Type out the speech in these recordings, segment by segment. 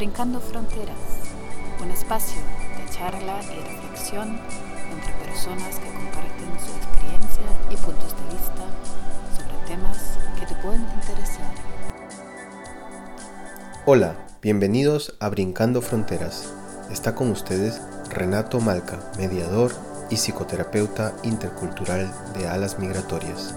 Brincando Fronteras, un espacio de charla y reflexión entre personas que comparten su experiencia y puntos de vista sobre temas que te pueden interesar. Hola, bienvenidos a Brincando Fronteras. Está con ustedes Renato Malca, mediador y psicoterapeuta intercultural de alas migratorias.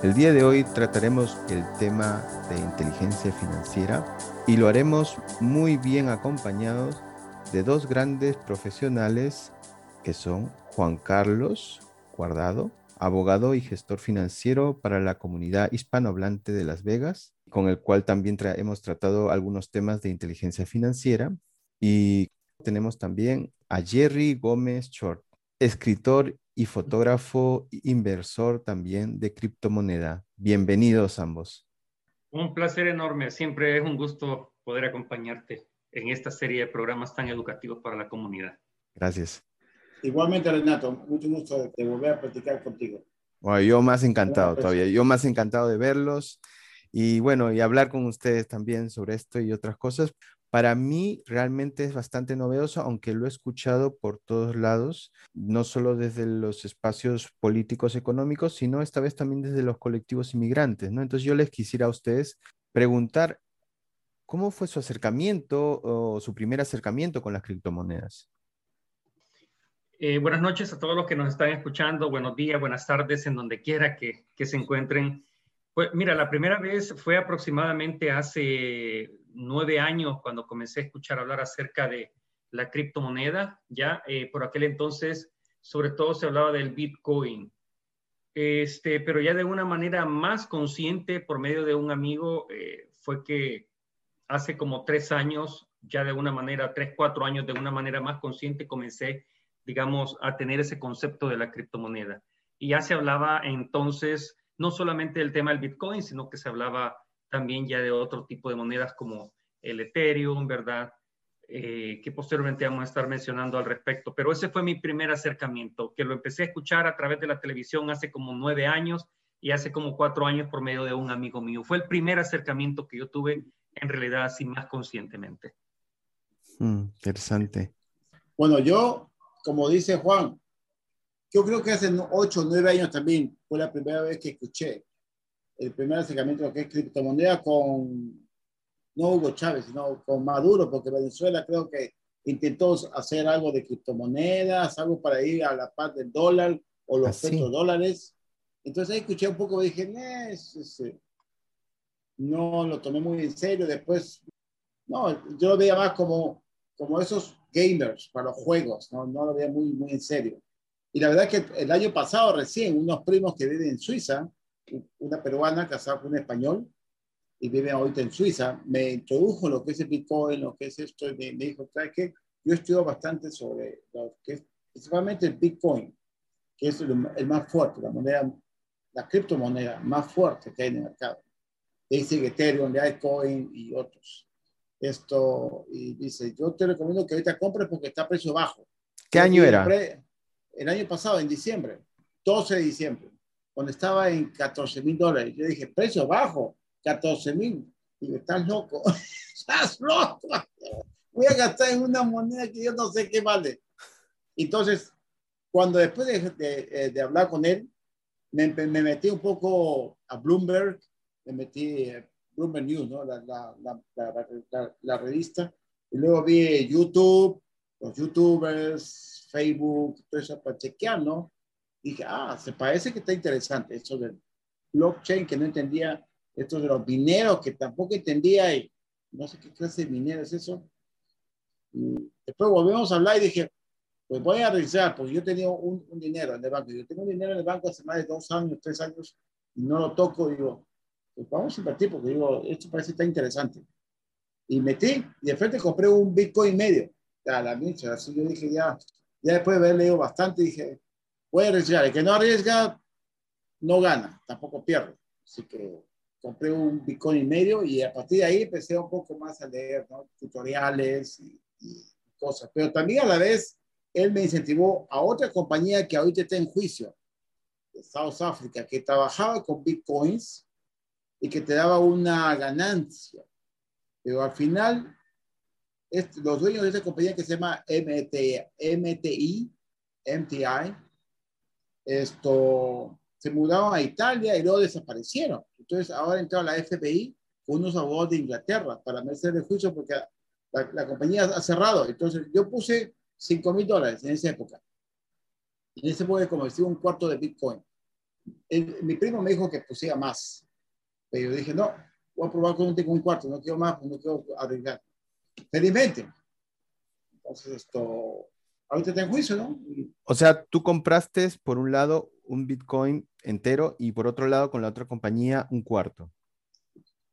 El día de hoy trataremos el tema de inteligencia financiera y lo haremos muy bien acompañados de dos grandes profesionales que son Juan Carlos Guardado, abogado y gestor financiero para la comunidad hispanohablante de Las Vegas, con el cual también hemos tratado algunos temas de inteligencia financiera. Y tenemos también a Jerry Gómez Short, escritor y fotógrafo inversor también de criptomoneda. Bienvenidos ambos. Un placer enorme, siempre es un gusto poder acompañarte en esta serie de programas tan educativos para la comunidad. Gracias. Igualmente, Renato, mucho gusto de volver a platicar contigo. Bueno, yo más encantado todavía, yo más encantado de verlos y bueno, y hablar con ustedes también sobre esto y otras cosas. Para mí realmente es bastante novedoso, aunque lo he escuchado por todos lados, no solo desde los espacios políticos económicos, sino esta vez también desde los colectivos inmigrantes, ¿no? Entonces yo les quisiera a ustedes preguntar, ¿cómo fue su acercamiento o su primer acercamiento con las criptomonedas? Eh, buenas noches a todos los que nos están escuchando, buenos días, buenas tardes, en donde quiera que, que se encuentren. Pues mira, la primera vez fue aproximadamente hace nueve años cuando comencé a escuchar hablar acerca de la criptomoneda. Ya eh, por aquel entonces, sobre todo se hablaba del Bitcoin. Este, pero ya de una manera más consciente por medio de un amigo eh, fue que hace como tres años, ya de una manera, tres, cuatro años, de una manera más consciente comencé, digamos, a tener ese concepto de la criptomoneda. Y ya se hablaba entonces no solamente del tema del Bitcoin, sino que se hablaba también ya de otro tipo de monedas como el Ethereum, ¿verdad? Eh, que posteriormente vamos a estar mencionando al respecto. Pero ese fue mi primer acercamiento, que lo empecé a escuchar a través de la televisión hace como nueve años y hace como cuatro años por medio de un amigo mío. Fue el primer acercamiento que yo tuve en realidad así más conscientemente. Mm, interesante. Bueno, yo, como dice Juan, yo creo que hace ocho o nueve años también fue la primera vez que escuché el primer acercamiento a lo que es criptomoneda con, no Hugo Chávez, sino con Maduro, porque Venezuela creo que intentó hacer algo de criptomonedas, algo para ir a la paz del dólar o los ¿Ah, petrodólares. Entonces ahí escuché un poco dije, no lo tomé muy en serio. Después, no, yo lo veía más como, como esos gamers para los juegos, no, no lo veía muy, muy en serio. Y la verdad es que el año pasado recién unos primos que viven en Suiza, una peruana casada con un español y vive ahorita en Suiza, me introdujo lo que es el Bitcoin, lo que es esto, y me, dijo, ¿sabes qué? Yo estudio bastante sobre lo que es principalmente el Bitcoin, que es el, más fuerte, la moneda, la criptomoneda más fuerte que hay en el mercado. Dice Ethereum, Bitcoin y otros. Esto, y dice, yo te recomiendo que ahorita compres porque está a precio bajo. ¿Qué año era? El año pasado, en diciembre, 12 de diciembre, cuando estaba en 14 mil dólares. Yo dije, precio bajo, 14 mil. Digo, estás loco, estás loco. Voy a gastar en una moneda que yo no sé qué vale. Entonces, cuando después de, de, de hablar con él, me, me, metí un poco a Bloomberg, me metí eh, Bloomberg News, ¿no? La, la, la, la, revista, y luego vi YouTube, los youtubers, Facebook, todo eso para chequear, ¿no? Dije, ah, se parece que está interesante esto del blockchain, que no entendía, esto de los mineros, que tampoco entendía, y no sé qué clase de minero es eso. Y después volvemos a hablar y dije, pues voy a revisar, porque yo tenía un, un, dinero en el banco. Yo tengo un dinero en el banco hace más de dos años, tres años, y no lo toco. Digo, pues vamos a invertir, porque digo, esto parece estar interesante. Y metí, y de frente compré un Bitcoin medio. A la micha, así yo dije, ya, ya después de haber leído bastante, dije, voy a arriesgar. El que no arriesga, no gana, tampoco pierde. Así que compré un Bitcoin y medio y a partir de ahí empecé un poco más a leer tutoriales y, cosas. Pero también a la vez, él me incentivó a otra compañía que ahorita está en juicio, de South Africa, que trabajaba con Bitcoins y que te daba una ganancia. Pero al final, los dueños de esa compañía que se llama MTI, MTI, MTI, esto, se mudaron a Italia y luego desaparecieron. Entonces ahora entró la FBI con unos abogados de Inglaterra para meter el juicio porque la, compañía ha cerrado. Entonces yo puse 5 mil dólares en esa época. En ese época convertí un cuarto de Bitcoin. mi primo me dijo que pusiera más. Pero yo dije, no, voy a probar con un, un cuarto, no quiero más, no quiero arriesgar. Felizmente. Entonces esto, ahorita está en juicio, ¿no? O sea, tú compraste por un lado un Bitcoin entero y por otro lado con la otra compañía un cuarto.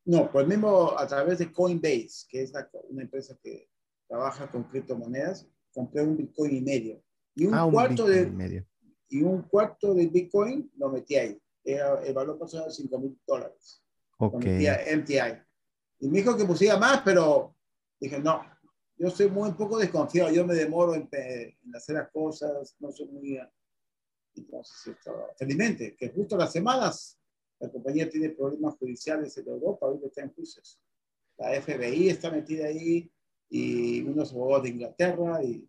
No, pues mismo a través de Coinbase, que es una empresa que trabaja con criptomonedas, compré un Bitcoin y medio. Y un, ah, cuarto de medio. Y un cuarto de Bitcoin lo metí ahí. el valor pasó a 5 mil dólares. Ok. MTI. Y me dijo que pusiera más, pero dije, no, yo soy muy poco desconfiado. Yo me demoro en, en hacer las cosas, no soy muy entonces, felizmente, que justo las semanas la compañía tiene problemas judiciales en Europa, ahorita está en juicios. La FBI está metida ahí y unos abogados de Inglaterra y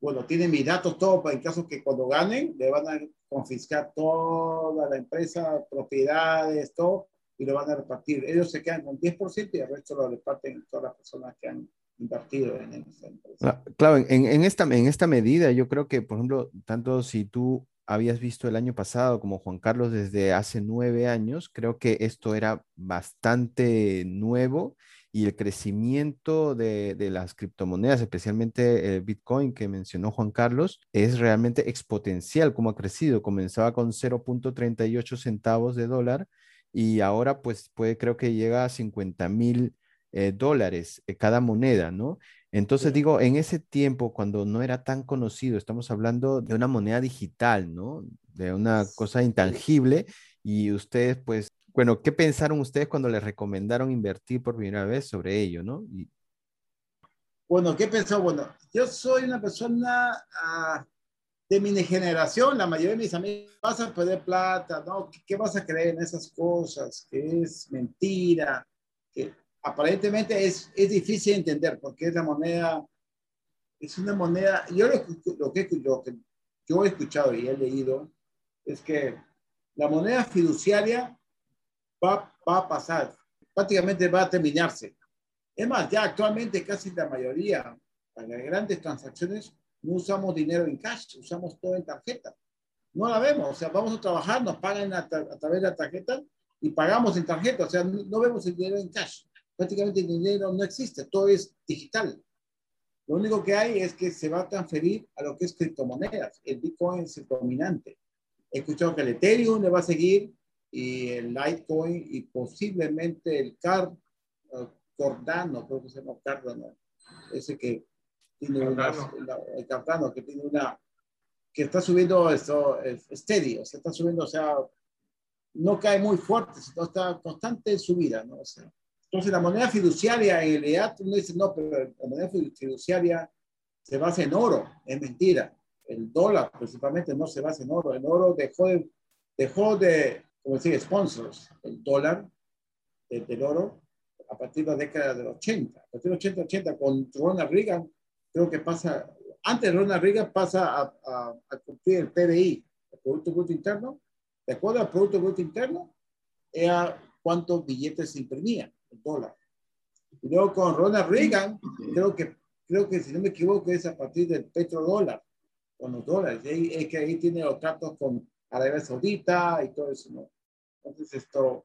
bueno, tienen mis datos todos para en caso que cuando ganen le van a confiscar toda la empresa, propiedades, todo, y lo van a repartir. Ellos se quedan con 10% y el resto lo reparten todas las personas que han invertido en esa empresa. Claro, en, en, esta, en esta medida yo creo que, por ejemplo, tanto si tú habías visto el año pasado como Juan Carlos desde hace nueve años, creo que esto era bastante nuevo y el crecimiento de, las criptomonedas, especialmente el Bitcoin que mencionó Juan Carlos, es realmente exponencial como ha crecido. Comenzaba con 0.38 centavos de dólar y ahora pues puede, creo que llega a 50 mil eh, dólares eh, cada moneda, ¿no? Entonces digo, en ese tiempo, cuando no era tan conocido, estamos hablando de una moneda digital, ¿no? De una cosa intangible y ustedes, pues, bueno, ¿qué pensaron ustedes cuando les recomendaron invertir por primera vez sobre ello, ¿no? Bueno, ¿qué pensó? Bueno, yo soy una persona ah, de mi generación, la mayoría de mis amigos, vas a perder plata, ¿no? ¿Qué, vas a creer en esas cosas? Que es mentira, que aparentemente es, es difícil de entender porque es la moneda, es una moneda, yo lo, que, lo que yo he escuchado y he leído es que la moneda fiduciaria va, va a pasar, prácticamente va a terminarse. Es más, ya actualmente casi la mayoría, para las grandes transacciones, no usamos dinero en cash, usamos todo en tarjeta. No la vemos, o sea, vamos a trabajar, nos pagan a, través de la tarjeta y pagamos en tarjeta, o sea, no, vemos el dinero en cash prácticamente el dinero no existe, todo es digital. Lo único que hay es que se va a transferir a lo que es criptomonedas. El Bitcoin es el dominante. He escuchado que el Ethereum le va a seguir y el Litecoin y posiblemente el Card, uh, Cardano, creo que se llama Cardano, ese que tiene una, el Cardano que tiene una, que está subiendo esto, steady, o sea, está subiendo, o sea, no cae muy fuerte, sino está constante en subida, ¿no? O sea, entonces, la moneda fiduciaria en realidad, uno dice, no, pero la moneda fiduciaria se basa en oro. Es mentira. El dólar principalmente no se basa en oro. El oro dejó de, dejó de como decir, sponsors, el dólar, del, oro, a partir de la década del 80. A partir del 80, 80, con Ronald Reagan, creo que pasa, antes Ronald Reagan pasa a, a, cumplir el PBI, el Producto Bruto Interno. De acuerdo al Producto Bruto Interno, era cuántos billetes se imprimían dólar. Y luego con Ronald Reagan, creo que, creo que si no me equivoco es a partir del petrodólar, con los dólares. Y es que ahí tiene los tratos con Arabia Saudita y todo eso, ¿no? Entonces esto...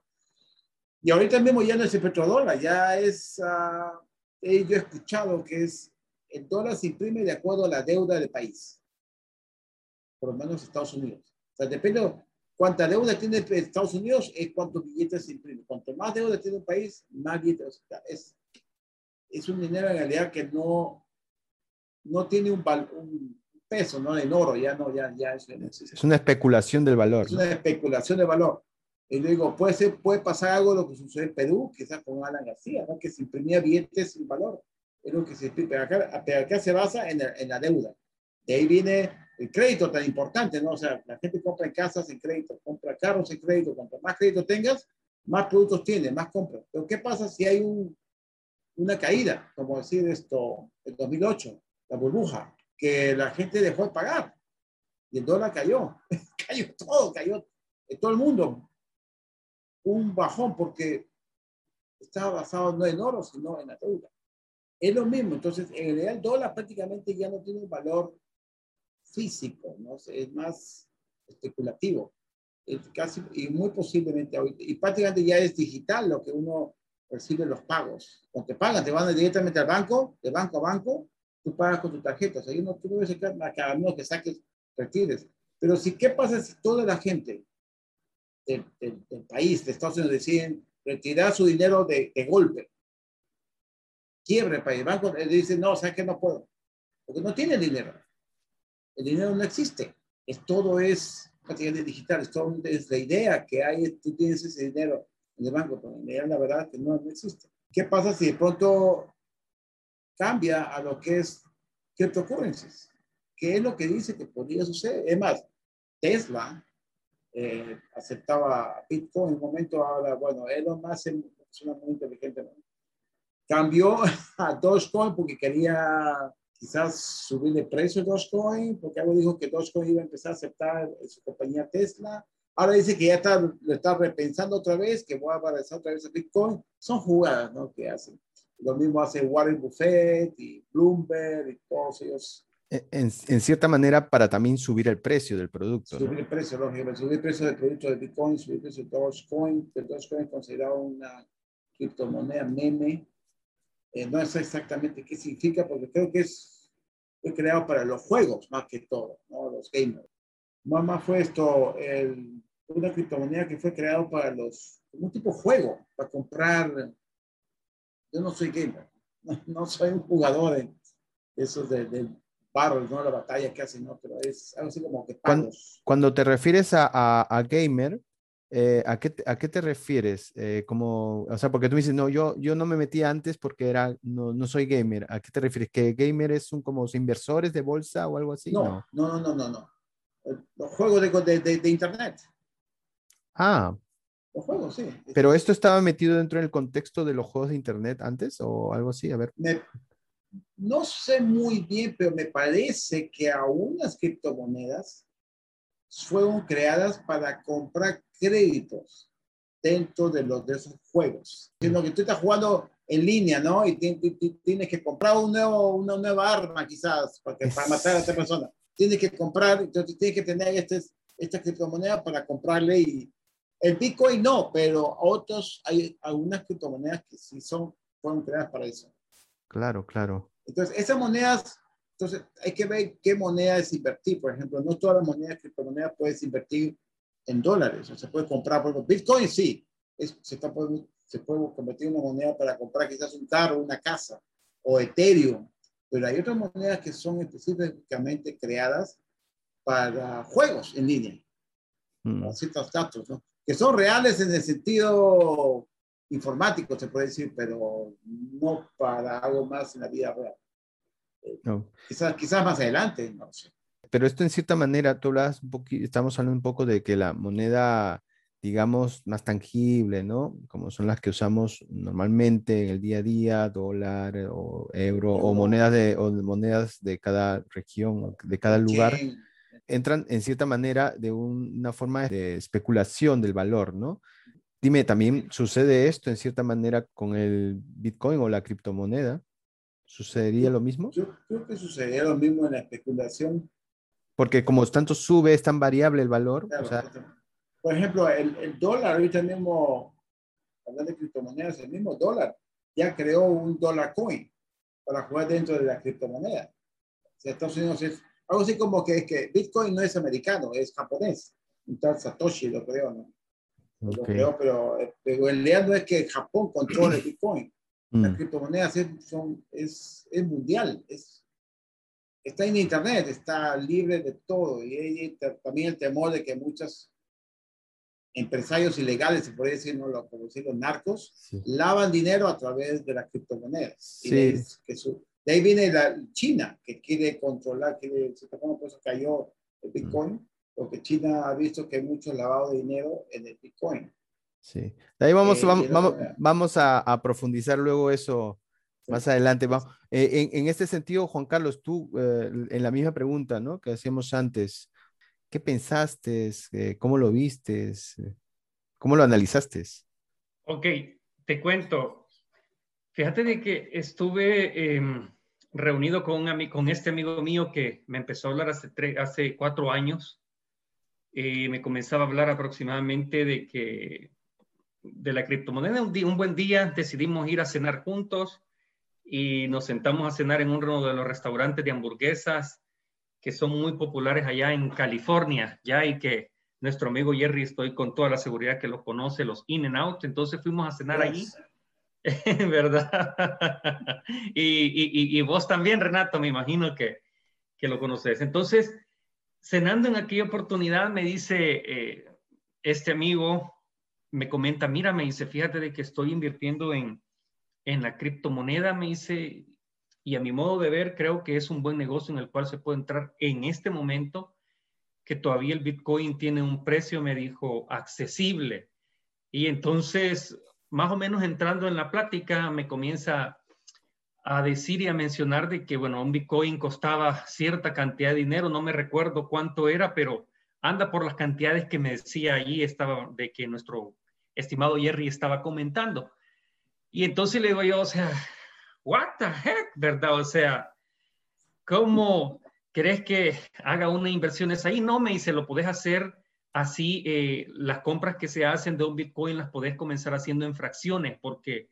Y ahorita mismo ya no es el petrodólar, ya es... Uh, yo he escuchado que es el dólar se imprime de acuerdo a la deuda del país, por lo menos Estados Unidos. O sea, depende, Cuánta deuda tiene Estados Unidos es cuántos billetes se imprime. Cuanto más deuda tiene un país, más billetes. Es, es un dinero en realidad que no, no tiene un, un peso, ¿no? En oro, ya no, ya, ya es, es una especulación del valor. Es una especulación de valor. Y luego puede, ser, puede pasar algo lo que sucede en Perú, quizás con Alan García, ¿no? que se imprimía billetes sin valor. Es lo que se Pero acá, pero acá se basa en, en la deuda. De ahí viene el crédito tan importante, ¿no? O sea, la gente compra casas en crédito, compra carros en crédito, cuanto más crédito tengas, más productos tiene, más compra. Pero ¿qué pasa si hay un, una caída, como decir esto, el 2008, la burbuja, que la gente dejó de pagar y el dólar cayó, cayó todo, cayó todo el mundo. Un bajón porque estaba basado no en oro, sino en la deuda. Es lo mismo, entonces en realidad el dólar prácticamente ya no tiene un valor físico, ¿no? es más especulativo. Es casi, y muy posiblemente, y prácticamente ya es digital lo que uno recibe los pagos. Cuando te pagan, te van directamente al banco, de banco a banco, tú pagas con tu tarjeta. O sea, no, tú ves a cada uno que saques, retires. Pero si, ¿qué pasa si toda la gente del, país, de Estados Unidos, deciden retirar su dinero de golpe? Quiebre el país. El banco le dice, no, ¿sabes que No puedo. Porque no tiene dinero. El dinero no existe. Es, todo es prácticamente digital. Es, todo, es la idea que hay, tú tienes ese dinero en el banco, pero la verdad que no, no existe. ¿Qué pasa si de pronto cambia a lo que es cryptocurrencies? ¿Qué es lo que dice que podría suceder? Es más, Tesla eh, aceptaba Bitcoin en un momento, ahora, bueno, Elon Musk es una muy inteligente, cambió a Dogecoin porque quería quizás subir el precio de Dogecoin, porque algo dijo que Dogecoin iba a empezar a aceptar su compañía Tesla. Ahora dice que ya está, lo está repensando otra vez, que va a aparecer otra vez a Bitcoin. Son jugadas ¿no? que hacen. Lo mismo hace Warren Buffett y Bloomberg y todos ellos. En, en, cierta manera, para también subir el precio del producto. Subir el precio, lógico. Subir el precio del producto de Bitcoin, subir el precio de Dogecoin. El Dogecoin es considerado una criptomoneda meme. Eh, no sé exactamente qué significa, porque creo que es fue creado para los juegos más que todo, ¿no? los gamers. Más fue esto, el, una criptomoneda que fue creado para los, un tipo de juego, para comprar. Yo no soy gamer, no, soy un jugador de esos de, de barros, ¿no? La batalla que hacen, ¿no? Pero es algo así como que pagos. Cuando, te refieres a, a, gamer, eh, ¿a, qué, ¿a, qué, te refieres? Eh, como, o sea, porque tú dices, no, yo, yo no me metí antes porque era, no, no soy gamer. ¿A qué te refieres? ¿Que gamer es un como inversores de bolsa o algo así? No, no, no, no, no. no. Los juegos de, de, de internet. Ah. Los juegos, sí. Pero esto estaba metido dentro del contexto de los juegos de Internet antes o algo así, a ver. no sé muy bien, pero me parece que aún las criptomonedas fueron creadas para comprar créditos dentro de los de esos juegos. Sino que tú estás jugando en línea, ¿no? Y tienes que comprar un nuevo, una nueva arma quizás para, para matar a esa persona. Tienes que comprar, entonces tienes que tener este, esta criptomoneda para comprarle y el Bitcoin no, pero otros, hay algunas criptomonedas que sí son, fueron creadas para eso. Claro, claro. Entonces, esas monedas, entonces hay que ver qué moneda es invertir. Por ejemplo, no todas las monedas, criptomonedas puedes invertir en dólares. O se puede comprar, por ejemplo, Bitcoin sí, es, se, está, se puede convertir en una moneda para comprar quizás un carro, una casa, o Ethereum. Pero hay otras monedas que son específicamente creadas para juegos en línea, mm. ciertos datos, ¿no? que son reales en el sentido informático, se puede decir, pero no para algo más en la vida real. Quizás, quizás más adelante, no sé. Pero esto en cierta manera, tú hablas un poquito, estamos hablando un poco de que la moneda, digamos, más tangible, ¿no? Como son las que usamos normalmente en el día a día, dólar o euro, o monedas de, o monedas de cada región, de cada lugar entran en cierta manera de una forma de especulación del valor, ¿no? Dime, ¿también sucede esto en cierta manera con el Bitcoin o la criptomoneda? ¿Sucedería lo mismo? Yo creo que sucedería lo mismo en la especulación. Porque como tanto sube, es tan variable el valor. por ejemplo, el, el, dólar, ahorita mismo, hablando de criptomonedas, el mismo dólar ya creó un dólar coin para jugar dentro de la criptomoneda. O sea, Estados Unidos es algo así como que, que Bitcoin no es americano, es japonés. Tal Satoshi, lo creo, ¿no? Lo creo, pero, pero el no es que Japón controla el Bitcoin. Las mm. criptomonedas es, son, es, es mundial, es, está en Internet, está libre de todo. Y hay también el temor de que muchos empresarios ilegales, se puede decir, ¿no? Lo, los narcos, lavan dinero a través de las criptomonedas. Sí. que su, de ahí viene la China, que quiere controlar, quiere, por eso cayó el Bitcoin, porque China ha visto que hay mucho lavado de dinero en el Bitcoin. Sí. De ahí vamos, vamos, vamos, a, profundizar luego eso más adelante. Vamos. Eh, en, este sentido, Juan Carlos, tú, eh, en la misma pregunta ¿no? que hacíamos antes, ¿qué pensaste? Eh, ¿Cómo lo viste? ¿Cómo lo analizaste? Ok, te cuento. Fíjate de que estuve em, reunido con, un con este amigo mío que me empezó a hablar hace, hace cuatro años. me comenzaba a hablar aproximadamente de que de la criptomoneda. Un, un buen día decidimos ir a cenar juntos y nos sentamos a cenar en uno de los restaurantes de hamburguesas que son muy populares allá en California, ya y que nuestro amigo Jerry, estoy con toda la seguridad que lo conoce, los In and Out, entonces fuimos a cenar allí, ¿verdad? y, y, vos también, Renato, me imagino que, que, lo conoces. Entonces, cenando en aquella oportunidad, me dice eh, este amigo, me comenta, mira, me dice, fíjate de que estoy invirtiendo en, en la criptomoneda, me dice, y a mi modo de ver, creo que es un buen negocio en el cual se puede entrar en este momento, que todavía el Bitcoin tiene un precio, me dijo, accesible. Y entonces, más o menos entrando en la plática, me comienza a decir y a mencionar de que, bueno, un Bitcoin costaba cierta cantidad de dinero, no me recuerdo cuánto era, pero anda por las cantidades que me decía allí, estaba de que nuestro estimado Jerry estaba comentando. Y entonces le digo yo, o sea, what the heck, ¿verdad? O sea, ¿cómo crees que haga una inversión ahí? No, me dice, lo puedes hacer así, eh, las compras que se hacen de un Bitcoin las podés comenzar haciendo en fracciones, porque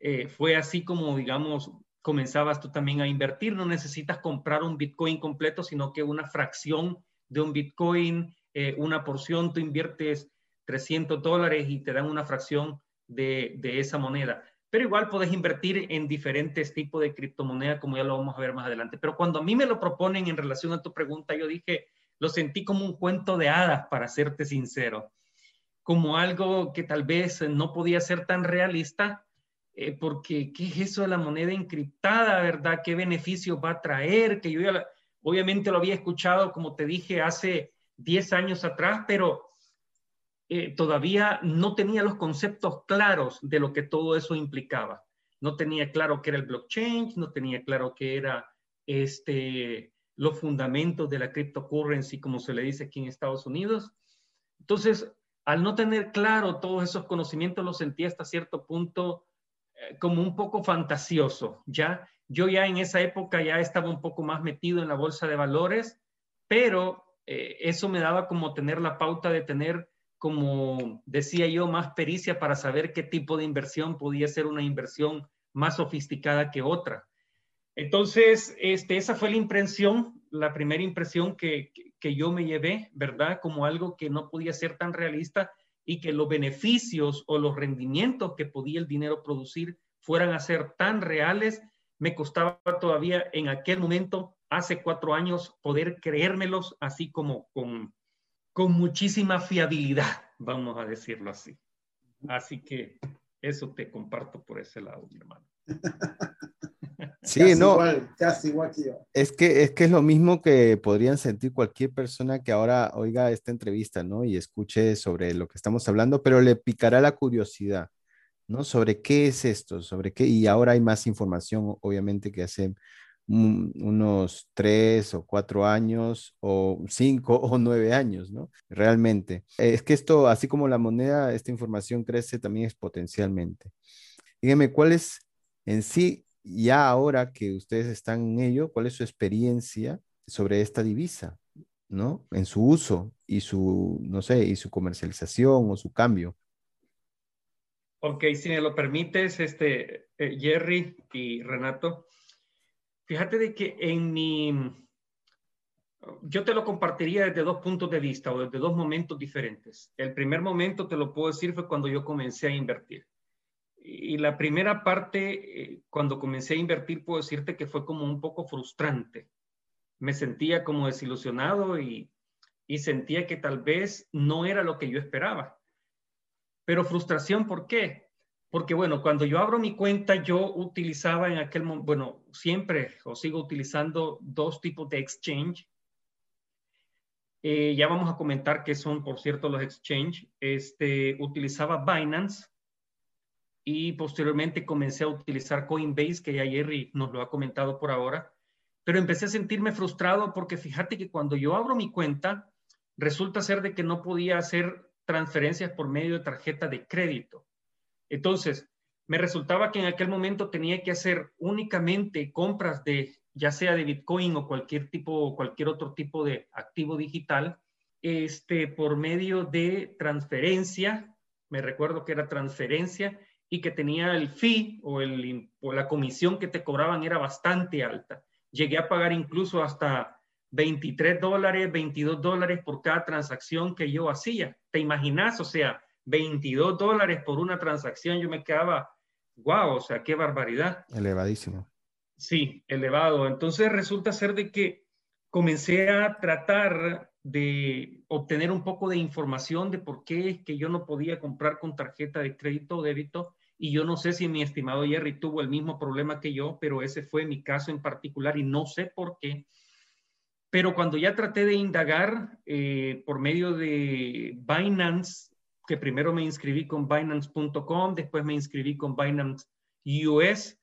eh, fue así como, digamos, comenzabas tú también a invertir. No necesitas comprar un Bitcoin completo, sino que una fracción de un Bitcoin, eh, una porción, tú inviertes 300 dólares y te dan una fracción de, esa moneda. Pero igual puedes invertir en diferentes tipos de criptomonedas, como ya lo vamos a ver más adelante. Pero cuando a mí me lo proponen en relación a tu pregunta, yo dije, lo sentí como un cuento de hadas, para serte sincero, como algo que tal vez no podía ser tan realista, eh, porque ¿qué es eso de la moneda encriptada, verdad? ¿Qué beneficio va a traer? Que yo obviamente lo había escuchado, como te dije, hace 10 años atrás, pero eh, todavía no tenía los conceptos claros de lo que todo eso implicaba. No tenía claro qué era el blockchain, no tenía claro qué era este, los fundamentos de la cryptocurrency, como se le dice aquí en Estados Unidos. Entonces, al no tener claro todos esos conocimientos, lo sentí hasta cierto punto eh, como un poco fantasioso, ¿ya? Yo ya en esa época ya estaba un poco más metido en la bolsa de valores, pero eh, eso me daba como tener la pauta de tener como decía yo, más pericia para saber qué tipo de inversión podía ser una inversión más sofisticada que otra. Entonces, este, esa fue la impresión, la primera impresión que, que, yo me llevé, ¿verdad? Como algo que no podía ser tan realista y que los beneficios o los rendimientos que podía el dinero producir fueran a ser tan reales, me costaba todavía en aquel momento, hace cuatro años, poder creérmelos así como con, con muchísima fiabilidad, vamos a decirlo así. Así que eso te comparto por ese lado, mi hermano. Sí, no. casi igual que yo. Es que, es que es lo mismo que podrían sentir cualquier persona que ahora oiga esta entrevista, ¿no? Y escuche sobre lo que estamos hablando, pero le picará la curiosidad, ¿no? Sobre qué es esto, sobre qué, y ahora hay más información, obviamente, que hace unos tres o cuatro años o cinco o nueve años, ¿no? Realmente. Es que esto, así como la moneda, esta información crece también exponencialmente. Dígame, ¿cuál es en sí, ya ahora que ustedes están en ello, cuál es su experiencia sobre esta divisa, ¿no? En su uso y su, no sé, y su comercialización o su cambio. Ok, si me lo permites, este, eh, Jerry y Renato, Fíjate de que en mi, yo te lo compartiría desde dos puntos de vista o desde dos momentos diferentes. El primer momento, te lo puedo decir, fue cuando yo comencé a invertir. Y la primera parte, eh, cuando comencé a invertir, puedo decirte que fue como un poco frustrante. Me sentía como desilusionado y, y sentía que tal vez no era lo que yo esperaba. Pero frustración, ¿por qué? Porque bueno, cuando yo abro mi cuenta, yo utilizaba en aquel momento, bueno, siempre o sigo utilizando dos tipos de exchange. eh, ya vamos a comentar qué son, por cierto, los exchange. Este, utilizaba Binance y posteriormente comencé a utilizar Coinbase, que ya Jerry nos lo ha comentado por ahora. Pero empecé a sentirme frustrado porque fíjate que cuando yo abro mi cuenta, resulta ser de que no podía hacer transferencias por medio de tarjeta de crédito. Entonces, me resultaba que en aquel momento tenía que hacer únicamente compras de ya sea de Bitcoin o cualquier tipo, cualquier otro tipo de activo digital, este, por medio de transferencia, me recuerdo que era transferencia y que tenía el fee o, el, o la comisión que te cobraban era bastante alta. Llegué a pagar incluso hasta 23 dólares, 22 dólares por cada transacción que yo hacía. ¿Te imaginas? O sea, 22 dólares por una transacción, yo me quedaba, wow, o sea, qué barbaridad. Elevadísimo. Sí, elevado. Entonces resulta ser de que comencé a tratar de obtener un poco de información de por qué es que yo no podía comprar con tarjeta de crédito o débito. Y yo no sé si mi estimado Jerry tuvo el mismo problema que yo, pero ese fue mi caso en particular y no sé por qué. Pero cuando ya traté de indagar eh, por medio de Binance, que primero me inscribí con Binance.com, después me inscribí con Binance US,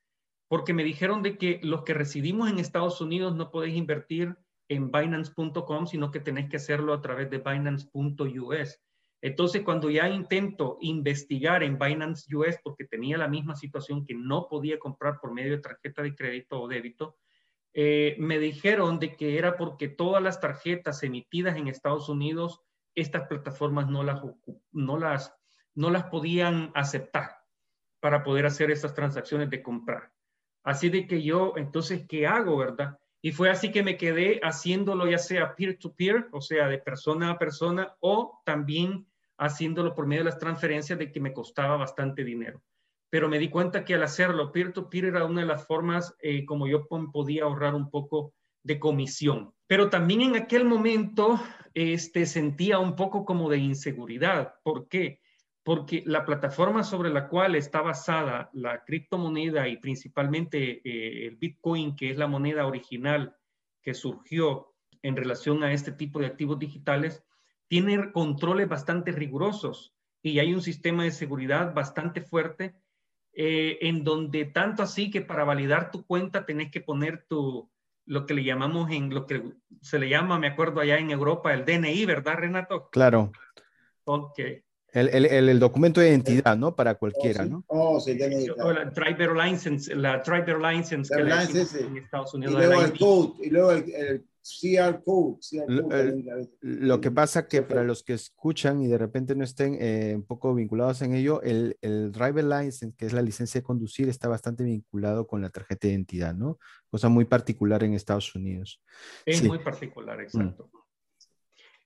porque me dijeron de que los que residimos en Estados Unidos no podéis invertir en Binance.com, sino que tenés que hacerlo a través de Binance.us. Entonces, cuando ya intento investigar en Binance US, porque tenía la misma situación que no podía comprar por medio de tarjeta de crédito o débito, eh, me dijeron de que era porque todas las tarjetas emitidas en Estados Unidos, estas plataformas no las, no las, no las podían aceptar para poder hacer estas transacciones de comprar. Así de que yo, entonces, ¿qué hago, verdad? Y fue así que me quedé haciéndolo ya sea peer-to-peer, o sea, de persona a persona, o también haciéndolo por medio de las transferencias de que me costaba bastante dinero. Pero me di cuenta que al hacerlo peer-to-peer era una de las formas eh, como yo podía ahorrar un poco de comisión. Pero también en aquel momento este, sentía un poco como de inseguridad. ¿Por qué? porque la plataforma sobre la cual está basada la criptomoneda y principalmente eh, el Bitcoin, que es la moneda original que surgió en relación a este tipo de activos digitales, tiene controles bastante rigurosos y hay un sistema de seguridad bastante fuerte eh, en donde tanto así que para validar tu cuenta tenés que poner tu, lo que le llamamos en lo que se le llama, me acuerdo allá en Europa, el DNI, ¿verdad, Renato? Claro. Ok. El, el, el, documento de identidad, ¿no? Para cualquiera, ¿no? Oh, sí, tiene o la driver license, la driver license que license, en Estados Unidos. Y luego el code, y luego el, el CR code. CR code lo que pasa que para los que escuchan y de repente no estén eh, un poco vinculados en ello, el, el driver license, que es la licencia de conducir, está bastante vinculado con la tarjeta de identidad, ¿no? Cosa muy particular en Estados Unidos. Es muy particular, exacto. Mm.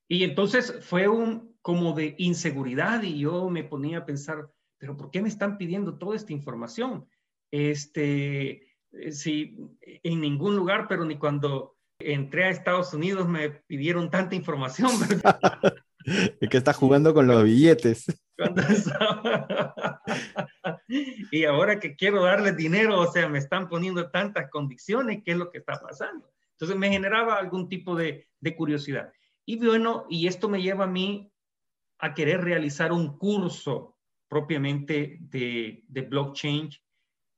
Y entonces fue un como de inseguridad y yo me ponía a pensar, pero ¿por qué me están pidiendo toda esta información? Este, eh, si en ningún lugar, pero ni cuando entré a Estados Unidos me pidieron tanta información. Es que está jugando con los billetes. y ahora que quiero darles dinero, o sea, me están poniendo tantas condiciones, ¿qué es lo que está pasando? Entonces me generaba algún tipo de, de curiosidad. Y bueno, y esto me lleva a mí a querer realizar un curso propiamente de, de blockchain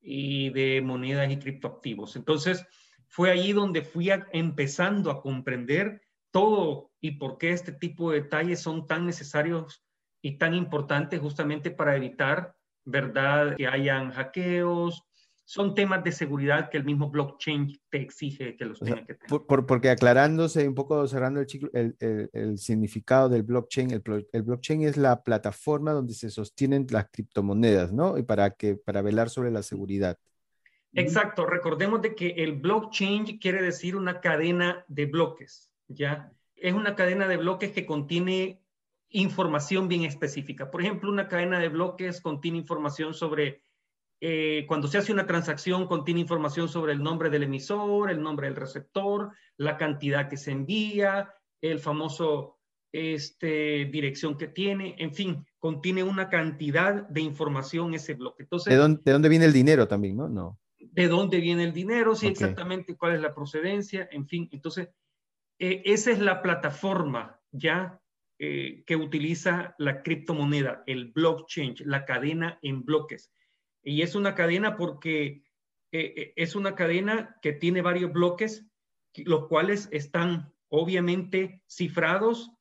y de monedas y criptoactivos. Entonces, fue allí donde fui empezando a comprender todo y por qué este tipo de detalles son tan necesarios y tan importantes justamente para evitar, ¿verdad?, que hayan hackeos, son temas de seguridad que el mismo blockchain te exige que los tenga que tener. porque aclarándose un poco, cerrando el, ciclo, el, el, significado del blockchain, el, blockchain es la plataforma donde se sostienen las criptomonedas, ¿no? Y para, que, para velar sobre la seguridad. Exacto, recordemos de que el blockchain quiere decir una cadena de bloques, ¿ya? Es una cadena de bloques que contiene información bien específica. Por ejemplo, una cadena de bloques contiene información sobre eh, cuando se hace una transacción contiene información sobre el nombre del emisor, el nombre del receptor, la cantidad que se envía, el famoso este, dirección que tiene, en fin, contiene una cantidad de información ese bloque. Entonces, ¿De dónde, de dónde viene el dinero también, no? No. ¿De dónde viene el dinero? Sí, exactamente cuál es la procedencia, en fin. Entonces, eh, esa es la plataforma ya eh, que utiliza la criptomoneda, el blockchain, la cadena en bloques. Y es una cadena porque eh, es una cadena que tiene varios bloques, los cuales están obviamente cifrados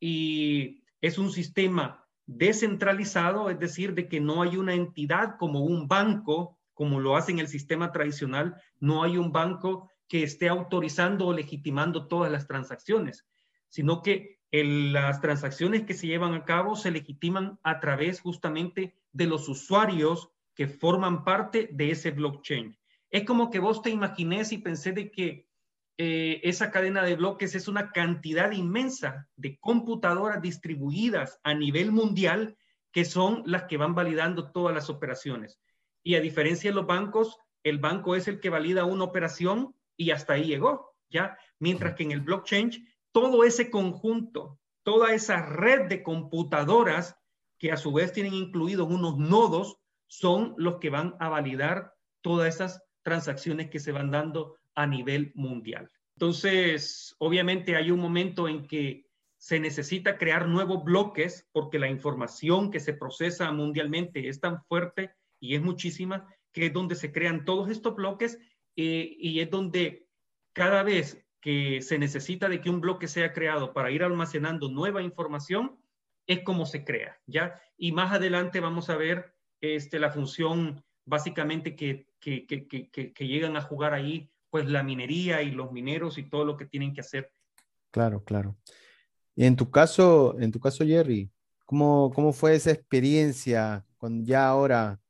y es un sistema descentralizado, es decir, de que no hay una entidad como un banco, como lo hace en el sistema tradicional, no hay un banco que esté autorizando o legitimando todas las transacciones, sino que las transacciones que se llevan a cabo se legitiman a través justamente de los usuarios que forman parte de ese blockchain. Es como que vos te imagines y pensé de que eh, esa cadena de bloques es una cantidad inmensa de computadoras distribuidas a nivel mundial que son las que van validando todas las operaciones. Y a diferencia de los bancos, el banco es el que valida una operación y hasta ahí llegó, ¿ya? Mientras que en el blockchain, todo ese conjunto, toda esa red de computadoras que a su vez tienen incluidos unos nodos, son los que van a validar todas esas transacciones que se van dando a nivel mundial. Entonces, obviamente hay un momento en que se necesita crear nuevos bloques porque la información que se procesa mundialmente es tan fuerte y es muchísima que es donde se crean todos estos bloques eh, y es donde cada vez que se necesita de que un bloque sea creado para ir almacenando nueva información, es como se crea, ¿ya? Y más adelante vamos a ver este, la función básicamente que, que, que, que, llegan a jugar ahí, pues la minería y los mineros y todo lo que tienen que hacer. Claro, claro. Y en tu caso, en tu caso, Jerry, ¿cómo, cómo fue esa experiencia con ya ahora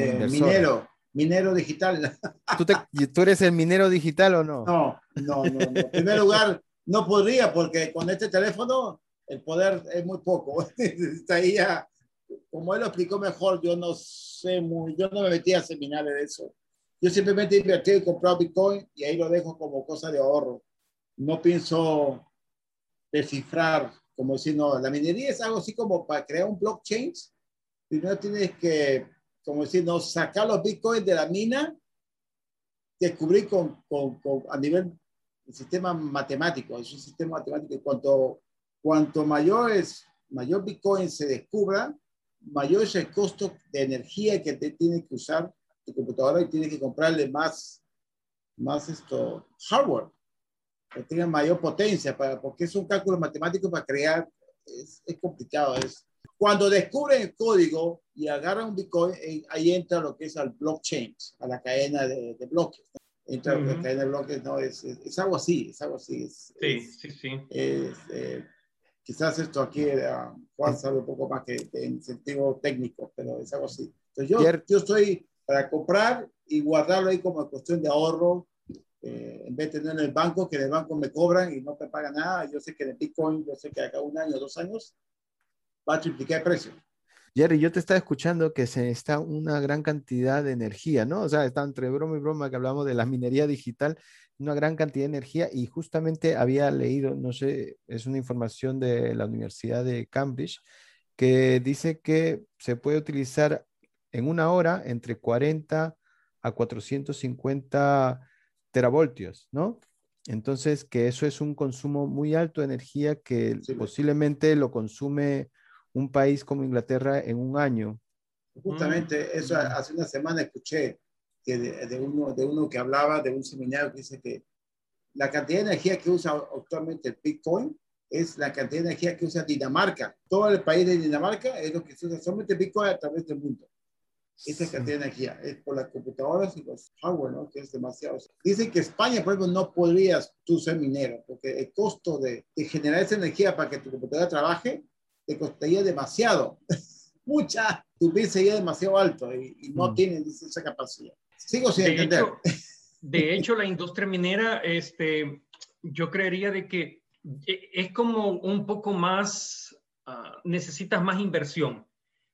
como eh, Minero, minero digital. ¿Tú, ¿Tú, eres el minero digital o no? No, no, no. En primer lugar, no podría porque con este teléfono el poder es muy poco. Ahí ya como él lo explicó mejor, yo no sé muy, yo no me metí a seminarios de eso. Yo simplemente invertí y comprado Bitcoin y ahí lo dejo como cosa de ahorro. No pienso descifrar, como si no, la minería es algo así como para crear un blockchain. Primero tienes que, como decir, no, sacar los Bitcoins de la mina, descubrir con, con, a nivel del sistema matemático, es un sistema matemático, cuanto, cuanto mayor, es, mayor Bitcoin se descubra, mayor es el costo de energía que te tiene que usar tu computadora y tienes que comprarle más, más esto, hardware, que tenga mayor potencia, para, porque es un cálculo matemático para crear, es, es complicado. Es. Cuando descubren el código y agarran un Bitcoin, eh, ahí entra lo que es al blockchain, a la cadena de, de bloques. Entra la cadena de bloques, no, es, es, algo así, es algo así. sí, sí, sí. Eh, quizás esto aquí uh, Juan sabe un poco más que en sentido técnico, pero es algo así. Entonces yo, yo estoy para comprar y guardarlo ahí como cuestión de ahorro, eh, en vez de tener en el banco, que en el banco me cobran y no me pagan nada. Yo sé que en Bitcoin, yo sé que acá un año, dos años, va a triplicar el precio. Jerry, yo te estaba escuchando que se está una gran cantidad de energía, ¿no? O sea, está entre broma y broma que hablamos de la minería digital, una gran cantidad de energía y justamente había leído, no sé, es una información de la Universidad de Cambridge, que dice que se puede utilizar en una hora entre 40 a 450 teravoltios, ¿no? Entonces, que eso es un consumo muy alto de energía que posiblemente lo consume un país como Inglaterra en un año. Justamente eso hace una semana escuché que de, uno, de uno que hablaba de un seminario que dice que la cantidad de energía que usa actualmente el Bitcoin es la cantidad de energía que usa Dinamarca. Todo el país de Dinamarca es lo que se usa solamente Bitcoin a través del mundo. Esa cantidad de energía es por las computadoras y los hardware, ¿no? Que es demasiado. Dicen que España, por ejemplo, no podrías tú ser minero, porque el costo de, de generar esa energía para que tu computadora trabaje te costaría demasiado. Mucha, tu bill sería demasiado alto y, no mm. tienen esa capacidad. Sigo sin de entender. Hecho, de hecho, la industria minera, este, yo creería de que e, es como un poco más, uh, necesitas más inversión.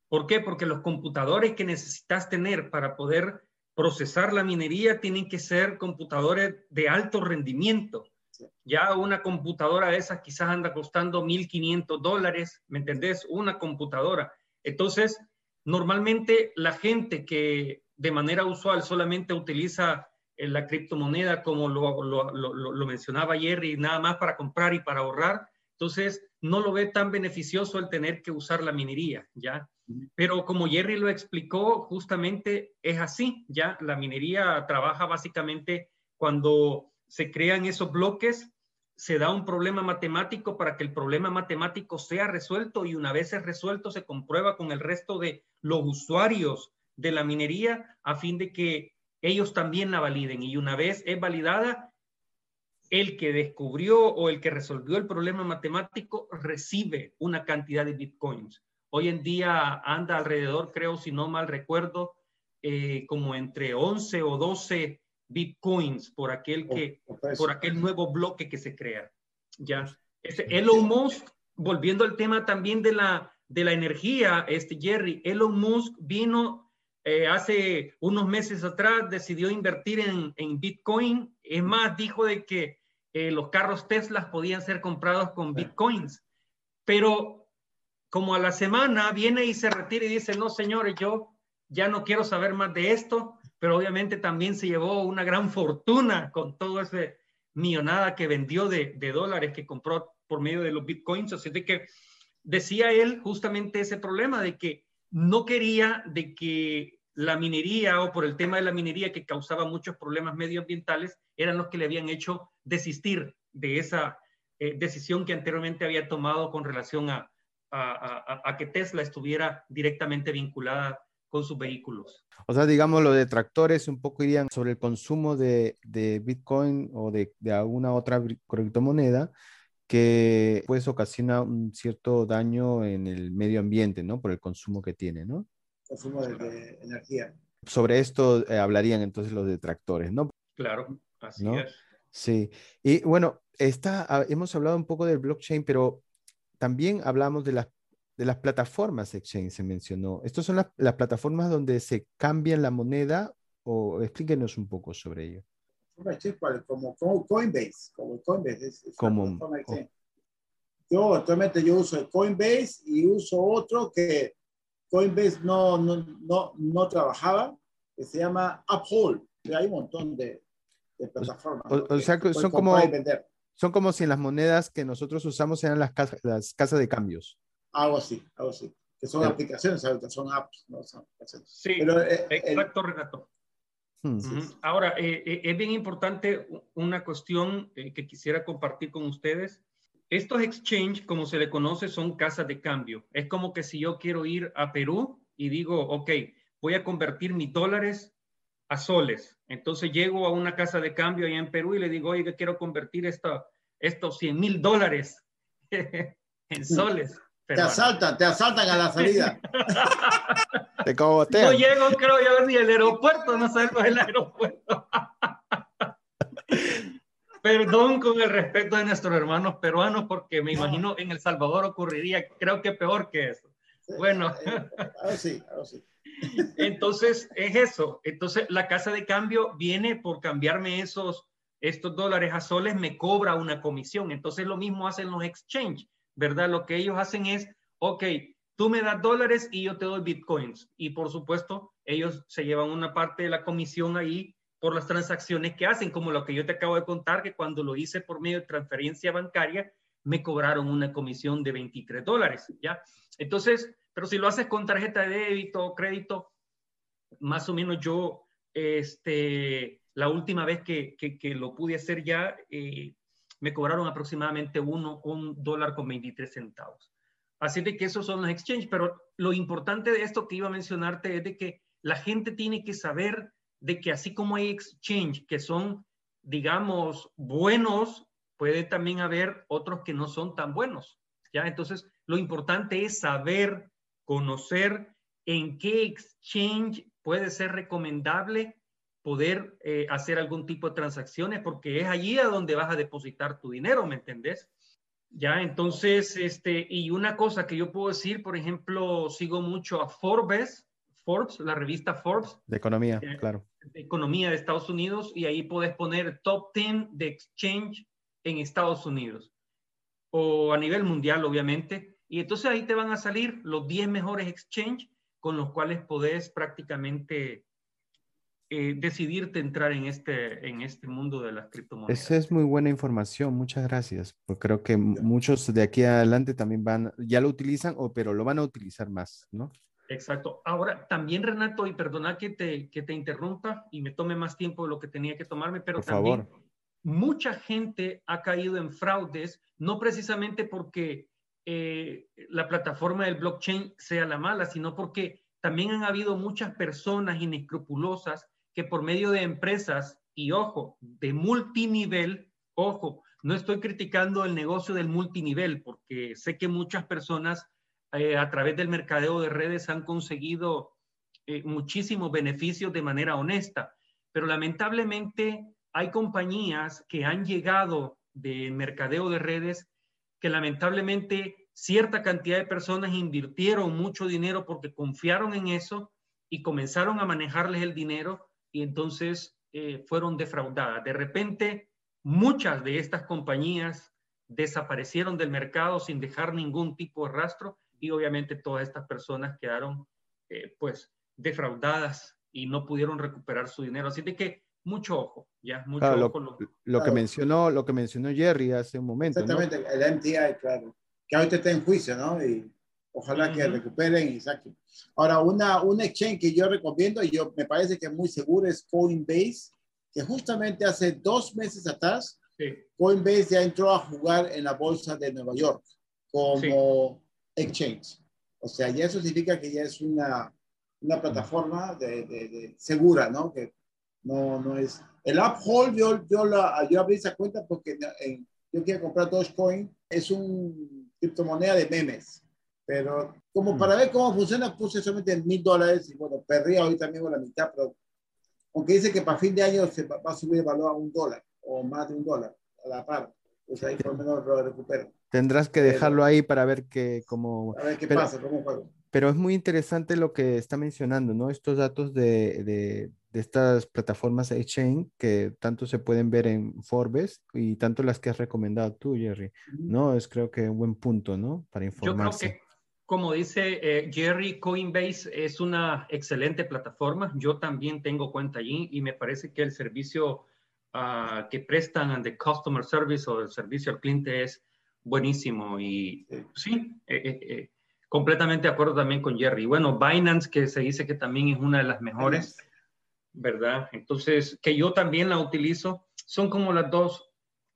¿Por qué? Porque los computadores que necesitas tener para poder procesar la minería tienen que ser computadores de alto rendimiento. Ya una computadora de esas quizás anda costando 1.500 dólares, ¿me entendés? Una computadora. Entonces, normalmente la gente que de manera usual solamente utiliza eh, la criptomoneda como lo, lo, lo, mencionaba Jerry, nada más para comprar y para ahorrar, Entonces, no lo ve tan beneficioso el tener que usar la minería, ¿ya? Pero como Jerry lo explicó, justamente es así, ¿ya? La minería trabaja básicamente cuando se crean esos bloques, se da un problema matemático para que el problema matemático sea resuelto y una vez es resuelto se comprueba con el resto de los usuarios de la minería a fin de que ellos también la validen y una vez es validada, el que descubrió o el que resolvió el problema matemático recibe una cantidad de bitcoins. Hoy en día anda alrededor, creo, si no mal recuerdo, eh, como entre 11 o 12 bitcoins por aquel que, por aquel nuevo bloque que se crea. Ya. Ese Elon Musk, volviendo al tema también de la, de la energía, este Jerry, Elon Musk vino eh, hace unos meses atrás, decidió invertir en, en Bitcoin. Es más, dijo de que eh, los carros Tesla podían ser comprados con Bitcoins. Pero como a la semana viene y se retira y dice, no, señores, yo ya no quiero saber más de esto, pero obviamente también se llevó una gran fortuna con todo ese millonada que vendió de, de dólares que compró por medio de los bitcoins. Así de que decía él justamente ese problema de que no quería de que la minería o por el tema de la minería que causaba muchos problemas medioambientales eran los que le habían hecho desistir de esa eh, decisión que anteriormente había tomado con relación a, a, a, que Tesla estuviera directamente vinculada con sus vehículos. O sea, digamos, los detractores un poco irían sobre el consumo de, de Bitcoin o de, de, alguna otra criptomoneda que pues ocasiona un cierto daño en el medio ambiente, ¿no? Por el consumo que tiene, ¿no? Consumo de, energía. Sobre esto eh, hablarían entonces los detractores, ¿no? Claro, así es. Sí, y bueno, está, ah, hemos hablado un poco del blockchain, pero también hablamos de las de las plataformas exchange se mencionó. ¿Estas son las, las, plataformas donde se cambian la moneda? O explíquenos un poco sobre ello. Como, como Coinbase, como Coinbase. Es, es como, Yo actualmente yo uso Coinbase y uso otro que Coinbase no, no, no, no trabajaba, que se llama Uphold. Hay un montón de, de plataformas. O, o sea, que son como, son como si las monedas que nosotros usamos eran las, las casas de cambios. Algo así, algo así. Que son aplicaciones, son apps, ¿no? Son sí, Pero, eh, exacto, el... Renato. Hmm, sí. Ahora, eh, eh, es bien importante una cuestión eh, que quisiera compartir con ustedes. Estos exchange, como se le conoce, son casas de cambio. Es como que si yo quiero ir a Perú y digo, ok, voy a convertir mis dólares a soles. Entonces llego a una casa de cambio allá en Perú y le digo, oye, quiero convertir esto, estos 100 mil dólares en soles te asaltan, te asaltan a la salida. te cogotean. Yo llego, creo yo, ni el aeropuerto, no salgo del aeropuerto. Perdón con el respeto de nuestros hermanos peruanos, porque me imagino en El Salvador ocurriría, creo que peor que eso. Bueno. Ahora sí, ahora sí. Entonces, es eso. Entonces, la casa de cambio viene por cambiarme esos, estos dólares a soles, me cobra una comisión. Entonces, lo mismo hacen los exchange ¿verdad? Lo que ellos hacen es, ok, tú me das dólares y yo te doy bitcoins. Y por supuesto, ellos se llevan una parte de la comisión ahí por las transacciones que hacen, como lo que yo te acabo de contar, que cuando lo hice por medio de transferencia bancaria, me cobraron una comisión de 23 dólares, ¿ya? Entonces, pero si lo haces con tarjeta de débito o crédito, más o menos yo, este, la última vez que, que, lo pude hacer ya, eh, me cobraron aproximadamente uno, un dólar con 23 centavos. Así de que esos son los exchanges, pero lo importante de esto que iba a mencionarte es de que la gente tiene que saber de que así como hay exchange que son, digamos, buenos, puede también haber otros que no son tan buenos. ¿ya? Entonces, lo importante es saber, conocer en qué exchange puede ser recomendable poder eh, hacer algún tipo de transacciones porque es allí a donde vas a depositar tu dinero, ¿me entendés? Ya, entonces, este, y una cosa que yo puedo decir, por ejemplo, sigo mucho a Forbes, Forbes, la revista Forbes. De economía, eh, claro. De economía de Estados Unidos, y ahí puedes poner top 10 de exchange en Estados Unidos, o a nivel mundial, obviamente. Y entonces ahí te van a salir los 10 mejores exchange con los cuales podés prácticamente eh, decidirte entrar en este, en este mundo de las criptomonedas. Esa es muy buena información, muchas gracias. Pues creo que muchos de aquí adelante también van, ya lo utilizan, o, pero lo van a utilizar más, ¿no? Exacto. Ahora, también Renato, y perdona que te, que te interrumpa y me tome más tiempo de lo que tenía que tomarme, pero también mucha gente ha caído en fraudes, no precisamente porque eh, la plataforma del blockchain sea la mala, sino porque también han habido muchas personas inescrupulosas que por medio de empresas y ojo, de multinivel, ojo, no estoy criticando el negocio del multinivel porque sé que muchas personas eh, a través del mercadeo de redes han conseguido eh, muchísimos beneficios de manera honesta, pero lamentablemente hay compañías que han llegado de mercadeo de redes que lamentablemente cierta cantidad de personas invirtieron mucho dinero porque confiaron en eso y comenzaron a manejarles el dinero y entonces eh, fueron defraudadas. De repente, muchas de estas compañías desaparecieron del mercado sin dejar ningún tipo de rastro y obviamente todas estas personas quedaron eh, pues defraudadas y no pudieron recuperar su dinero. Así de que mucho ojo, ya, mucho ojo. Lo, que mencionó, lo que mencionó Jerry hace un momento. Exactamente, el MTI, claro, que ahorita está en juicio, ¿no? Y ojalá que recuperen y saquen. Ahora, una, un exchange que yo recomiendo y yo me parece que es muy seguro es Coinbase, que justamente hace dos meses atrás, Coinbase ya entró a jugar en la bolsa de Nueva York como exchange. O sea, ya eso significa que ya es una, una plataforma de, de, segura, ¿no? Que no, no es... El Uphold, yo, yo, la, yo abrí esa cuenta porque yo quiero comprar Dogecoin. Es un criptomoneda de memes. Pero como para ver cómo funciona, puse solamente mil dólares y bueno, perdí ahorita mismo la mitad, pero aunque dice que para fin de año se va, a subir el valor a un dólar o más de un dólar a la par, pues ahí por lo menos lo recupero. Tendrás que dejarlo ahí para ver qué, cómo... A ver qué pasa, cómo juego. Pero es muy interesante lo que está mencionando, ¿no? Estos datos de, de, de estas plataformas exchange que tanto se pueden ver en Forbes y tanto las que has recomendado tú, Jerry, ¿no? Es creo que un buen punto, ¿no? Para informarse. Yo creo que, como dice eh, Jerry, Coinbase es una excelente plataforma. Yo también tengo cuenta allí y me parece que el servicio uh, que prestan de customer service o el servicio al cliente es buenísimo. Y sí, eh, eh, completamente de acuerdo también con Jerry. Bueno, Binance, que se dice que también es una de las mejores. ¿verdad? Entonces, que yo también la utilizo, son como las dos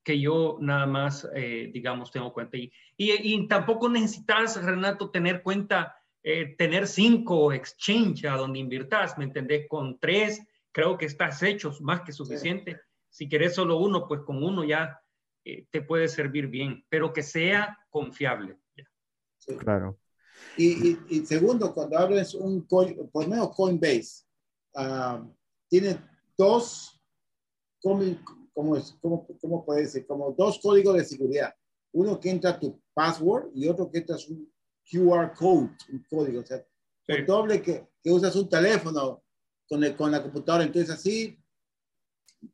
que yo nada más, eh, digamos, tengo cuenta. Y, y, tampoco necesitas, Renato, tener cuenta, eh, tener cinco exchange a donde inviertas, ¿me entendés? Con tres, creo que estás hecho más que suficiente. Si querés solo uno, pues con uno ya eh, te puede servir bien, pero que sea confiable. Claro. Y, y, segundo, cuando hables un, por lo menos Coinbase, uh, tiene dos, ¿cómo, cómo, cómo, cómo puede decir? Como dos códigos de seguridad. Uno que entra tu password y otro que entra un QR code, un código. O sea, el doble que, que, usas un teléfono con, el, con la computadora. Entonces, así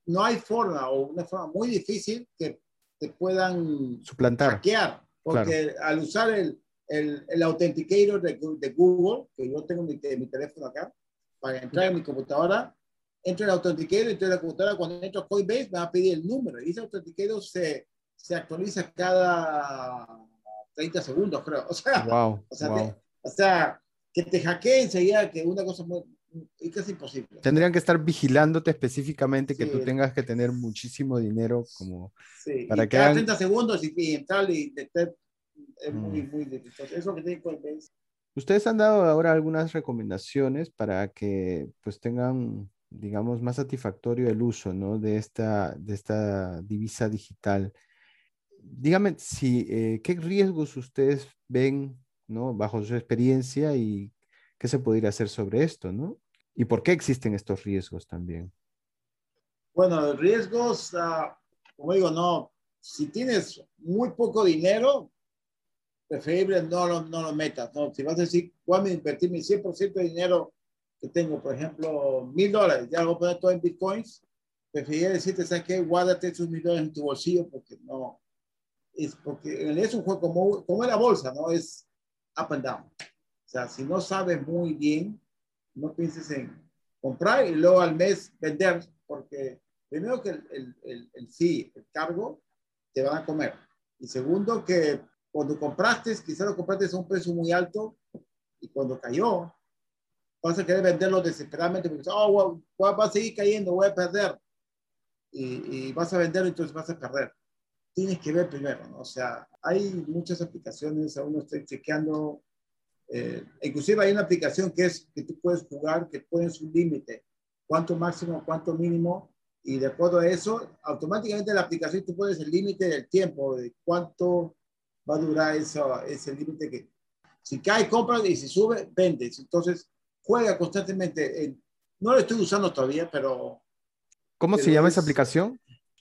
no hay forma o una forma muy difícil que te puedan suplantar. Hackear, porque al usar el, el, el authenticator de, de, Google, que yo tengo mi, mi teléfono acá, para entrar en mi computadora, entro en el authenticator, entro en la computadora, cuando entro a Coinbase me va a pedir el número y ese authenticator se, se actualiza cada 30 segundos, creo. O sea, wow, o, sea o sea, que te hackeen enseguida, que una cosa muy, es casi imposible. Tendrían que estar vigilándote específicamente que tú tengas que tener muchísimo dinero como sí, para y que cada 30 segundos y, y entrar y es muy, mm. muy difícil. Eso que tiene Coinbase. Ustedes han dado ahora algunas recomendaciones para que pues tengan digamos, más satisfactorio el uso, ¿no? De esta, de esta divisa digital. Dígame, si, eh, ¿qué riesgos ustedes ven, ¿no? Bajo su experiencia y qué se podría hacer sobre esto, ¿no? ¿Y por qué existen estos riesgos también? Bueno, riesgos, uh, como digo, no, si tienes muy poco dinero, preferible no lo, no lo metas, ¿no? Si vas a decir, voy a invertir mi 100% de dinero que tengo, por ejemplo, mil dólares, ya lo voy a poner todo en bitcoins, preferiría decirte, ¿sabes qué? Guárdate esos mil dólares en tu bolsillo porque no, es porque es un juego como, como la bolsa, ¿no? Es up and down. O sea, si no sabes muy bien, no pienses en, comprar y luego al mes vender, porque primero que el, el, el, sí, el cargo, te van a comer. Y segundo que cuando compraste, quizás lo compraste a un precio muy alto y cuando cayó, vas a querer venderlo desesperadamente porque oh, va a seguir cayendo, voy a perder. Y, y, vas a venderlo, entonces vas a perder. Tienes que ver primero, ¿no? O sea, hay muchas aplicaciones, aún no estoy chequeando. Eh, inclusive hay una aplicación que es que tú puedes jugar, que pones un límite, cuánto máximo, cuánto mínimo, y de acuerdo a eso, automáticamente la aplicación tú pones el límite del tiempo, de cuánto va a durar eso, ese límite que si cae, compra y si sube, vendes. Entonces, juega constantemente. no lo estoy usando todavía, pero... ¿Cómo se llama esa aplicación?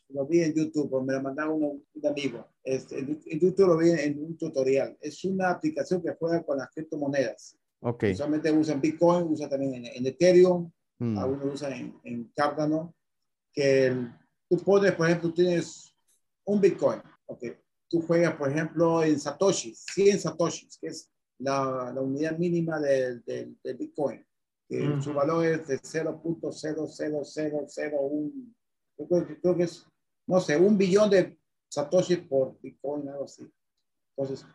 Lo vi en YouTube, me la mandaron un, un amigo. Este, en, YouTube lo vi en un tutorial. Es una aplicación que juega con las criptomonedas. Ok. Usualmente usan Bitcoin, usa también en, Ethereum, Mm. algunos usan en, en Cardano. Que tú pones, por ejemplo, tienes un Bitcoin. Ok. Tú juegas, por ejemplo, en Satoshis, 100 Satoshis, que es la, la unidad mínima del, del, del Bitcoin. Que Ujú. su valor es de 0.00001. Yo creo, que- creo que es, no sé, un billón de Satoshis por Bitcoin, algo así. Entonces,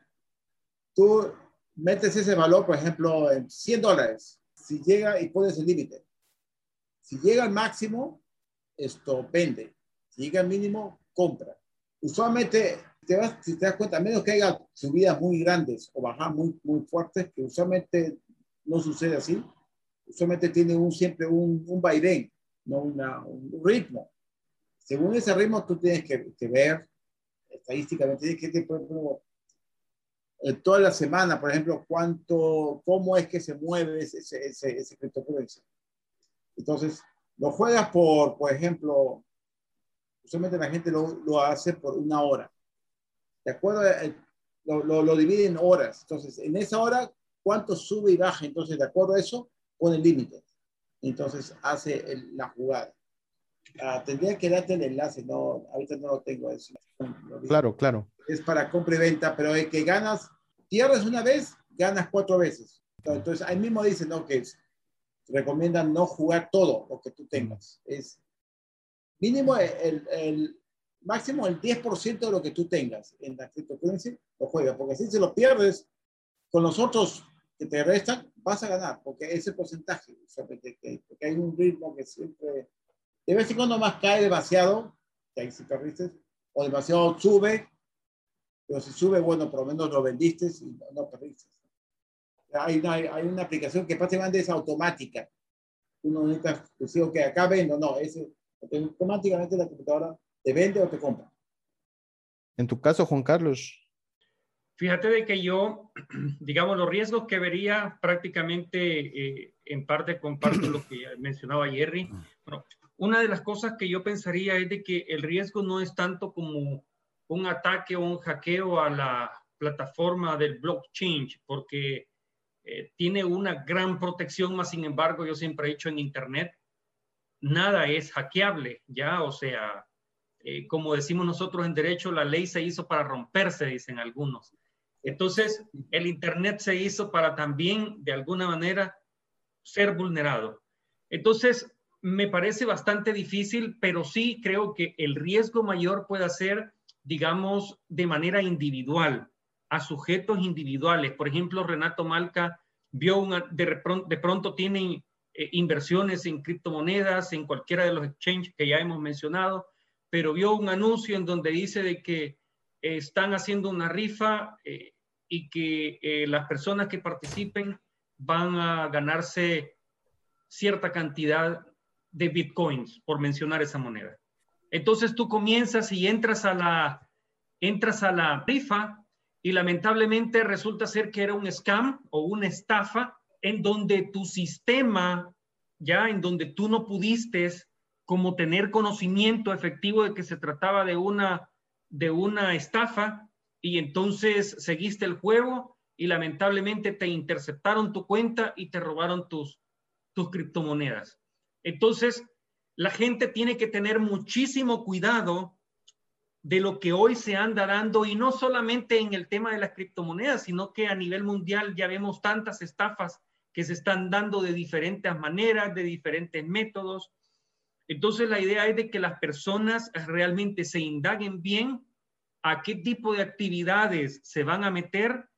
tú metes ese valor, por ejemplo, en 100 dólares. Si llega y pones el límite. Si llega al máximo, esto vende. Si llega al mínimo, compra. Usualmente, te vas, si te das cuenta, a menos que haya subidas muy grandes o bajadas muy, muy fuertes, que usualmente no sucede así, usualmente tiene un, siempre un, un vaivén, no una, un ritmo. Según ese ritmo, tú tienes que, que ver estadísticamente, tienes que, que, por ejemplo, toda la semana, por ejemplo, cuánto, cómo es que se mueve ese, ese, ese cryptocurrency. Entonces, lo juegas por, por ejemplo, usualmente la gente lo, lo hace por una hora. ¿De acuerdo? Lo, lo, lo divide en horas. Entonces, en esa hora, ¿cuánto sube y baja? Entonces, de acuerdo a eso, pone límites. Entonces, hace el- la jugada. Ah, tendría que darte el enlace, no, ahorita no lo tengo. Eso. Claro, claro. Es para compra y venta, pero el que ganas, pierdes una vez, ganas cuatro veces. Entonces, ahí mismo dicen, no, que es- recomiendan no jugar todo lo que tú tengas. Es mínimo el- el- máximo el 10% de lo que tú tengas en la cryptocurrency, lo juegas, porque si se lo pierdes con los otros que te restan, vas a ganar, porque ese porcentaje, usualmente, que, porque hay un ritmo que siempre, de vez en cuando más cae demasiado, que ahí si perdiste, o demasiado sube, pero si sube, bueno, por lo menos lo vendiste y no, no perdiste. Hay una, hay una aplicación que prácticamente es automática. Uno necesita decir, ok, acá vendo, no, es automáticamente la computadora te vende o te compra. En tu caso, Juan Carlos, Fíjate de que yo, digamos, los riesgos que vería prácticamente, eh, en parte comparto lo que mencionaba Jerry. Bueno, una de las cosas que yo pensaría es de que el riesgo no es tanto como un ataque o un hackeo a la plataforma del blockchain, porque eh, tiene una gran protección, más sin embargo, yo siempre he dicho en Internet, nada es hackeable, ¿ya? O sea, eh, como decimos nosotros en derecho, la ley se hizo para romperse, dicen algunos. Entonces, el Internet se hizo para también, de alguna manera, ser vulnerado. Entonces, me parece bastante difícil, pero sí creo que el riesgo mayor puede ser, digamos, de manera individual, a sujetos individuales. Por ejemplo, Renato Malca vio una, de, pronto, de pronto tiene eh, inversiones en criptomonedas, en cualquiera de los exchanges que ya hemos mencionado, pero vio un anuncio en donde dice de que eh, están haciendo una rifa eh, y que eh, las personas que participen van a ganarse cierta cantidad de bitcoins, por mencionar esa moneda. Entonces tú comienzas y entras a la, entras a la rifa y lamentablemente resulta ser que era un scam o una estafa en donde tu sistema, ya en donde tú no pudiste como tener conocimiento efectivo de que se trataba de una, de una estafa y entonces seguiste el juego y lamentablemente te interceptaron tu cuenta y te robaron tus, tus criptomonedas. Entonces, la gente tiene que tener muchísimo cuidado de lo que hoy se anda dando y no solamente en el tema de las criptomonedas, sino que a nivel mundial ya vemos tantas estafas que se están dando de diferentes maneras, de diferentes métodos. Entonces la idea es de que las personas realmente se indaguen bien a qué tipo de actividades se van a meter,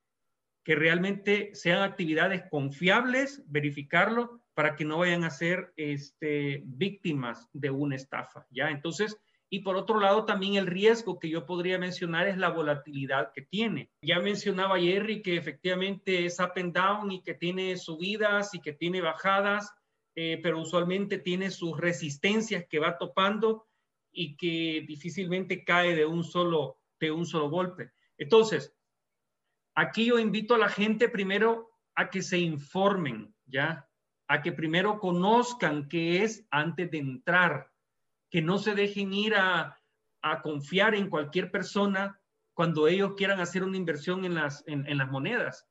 que realmente sean actividades confiables, verificarlo, para que no vayan a ser este, víctimas de una estafa, ¿ya? Entonces, y por otro lado, también el riesgo que yo podría mencionar es la volatilidad que tiene. Ya mencionaba Jerry que efectivamente es up and down y que tiene subidas y que tiene bajadas, eh, pero usualmente tiene sus resistencias que va topando y que difícilmente cae de un solo, de un solo golpe. Entonces, aquí yo invito a la gente primero a que se informen, ¿ya? A que primero conozcan qué es antes de entrar que no se dejen ir a, confiar en cualquier persona cuando ellos quieran hacer una inversión en las, en, las monedas.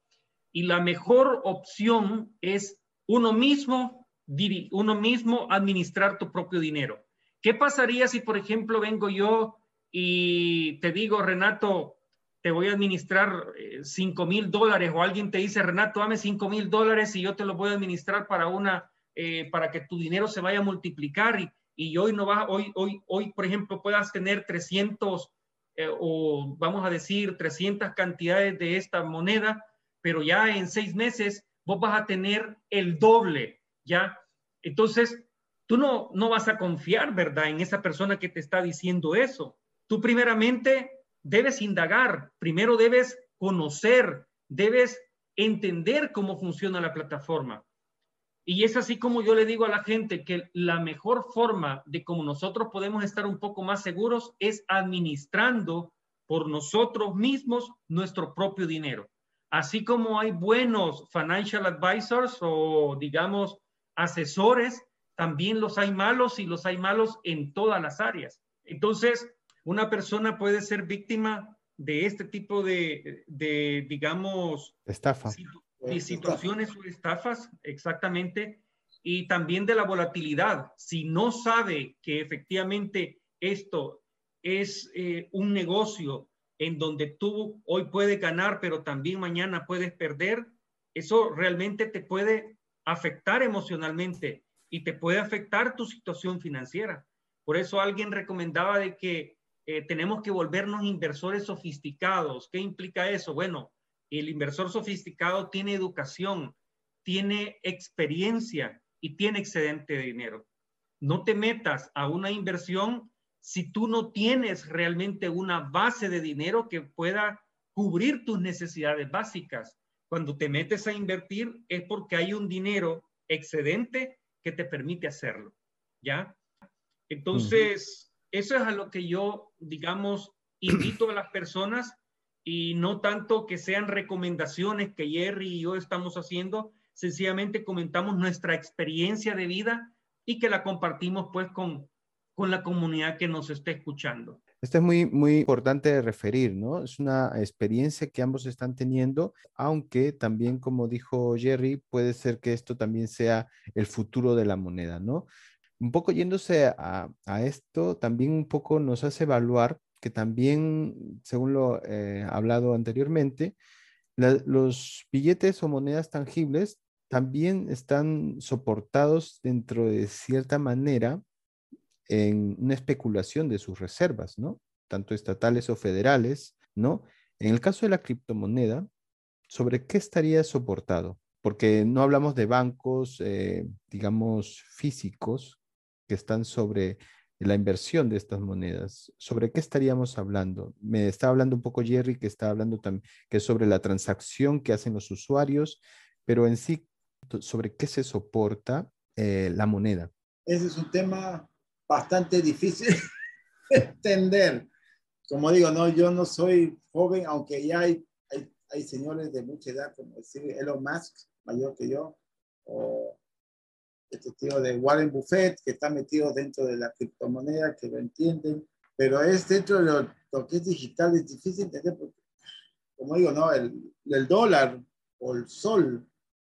Y la mejor opción es uno mismo, uno mismo administrar tu propio dinero. ¿Qué pasaría si, por ejemplo, vengo yo y te digo, Renato, te voy a administrar 5 eh, mil dólares o alguien te dice, Renato, dame 5 mil dólares y yo te lo voy a administrar para una, eh, para que tu dinero se vaya a multiplicar y, y hoy no vas, hoy, hoy, hoy, por ejemplo, puedas tener 300 eh, o vamos a decir 300 cantidades de esta moneda, pero ya en seis meses vos vas a tener el doble, ¿ya? Entonces, tú no, no vas a confiar, ¿verdad? En esa persona que te está diciendo eso. Tú primeramente debes indagar, primero debes conocer, debes entender cómo funciona la plataforma. Y es así como yo le digo a la gente que la mejor forma de cómo nosotros podemos estar un poco más seguros es administrando por nosotros mismos nuestro propio dinero. Así como hay buenos financial advisors o digamos asesores, también los hay malos y los hay malos en todas las áreas. Entonces, una persona puede ser víctima de este tipo de, de digamos, estafa de situaciones o estafas, exactamente, y también de la volatilidad. Si no sabe que efectivamente esto es eh, un negocio en donde tú hoy puedes ganar, pero también mañana puedes perder, eso realmente te puede afectar emocionalmente y te puede afectar tu situación financiera. Por eso alguien recomendaba de que eh, tenemos que volvernos inversores sofisticados. ¿Qué implica eso? Bueno, el inversor sofisticado tiene educación, tiene experiencia y tiene excedente de dinero. No te metas a una inversión si tú no tienes realmente una base de dinero que pueda cubrir tus necesidades básicas. Cuando te metes a invertir es porque hay un dinero excedente que te permite hacerlo, ¿ya? Entonces, eso es a lo que yo, digamos, invito a las personas y no tanto que sean recomendaciones que Jerry y yo estamos haciendo, sencillamente comentamos nuestra experiencia de vida y que la compartimos pues con, con la comunidad que nos esté escuchando. Esto es muy, muy importante referir, ¿no? Es una experiencia que ambos están teniendo, aunque también, como dijo Jerry, puede ser que esto también sea el futuro de la moneda, ¿no? Un poco yéndose a, a esto, también un poco nos hace evaluar que también, según lo eh, hablado anteriormente, los billetes o monedas tangibles también están soportados dentro de cierta manera en una especulación de sus reservas, ¿no? Tanto estatales o federales, ¿no? En el caso de la criptomoneda, ¿sobre qué estaría soportado? Porque no hablamos de bancos, eh, digamos, físicos que están sobre la inversión de estas monedas. ¿Sobre qué estaríamos hablando? Me está hablando un poco Jerry, que está hablando también que sobre la transacción que hacen los usuarios, pero en sí, ¿sobre qué se soporta eh, la moneda? Ese es un tema bastante difícil de entender. Como digo, no, yo no soy joven, aunque ya hay, hay, hay señores de mucha edad, como decir Elon Musk, mayor que yo, o este tío de Warren Buffett, que está metido dentro de la criptomoneda, que lo entienden, pero es dentro de lo, que es digital, es difícil entender, porque, como digo, ¿no? El, el dólar o el sol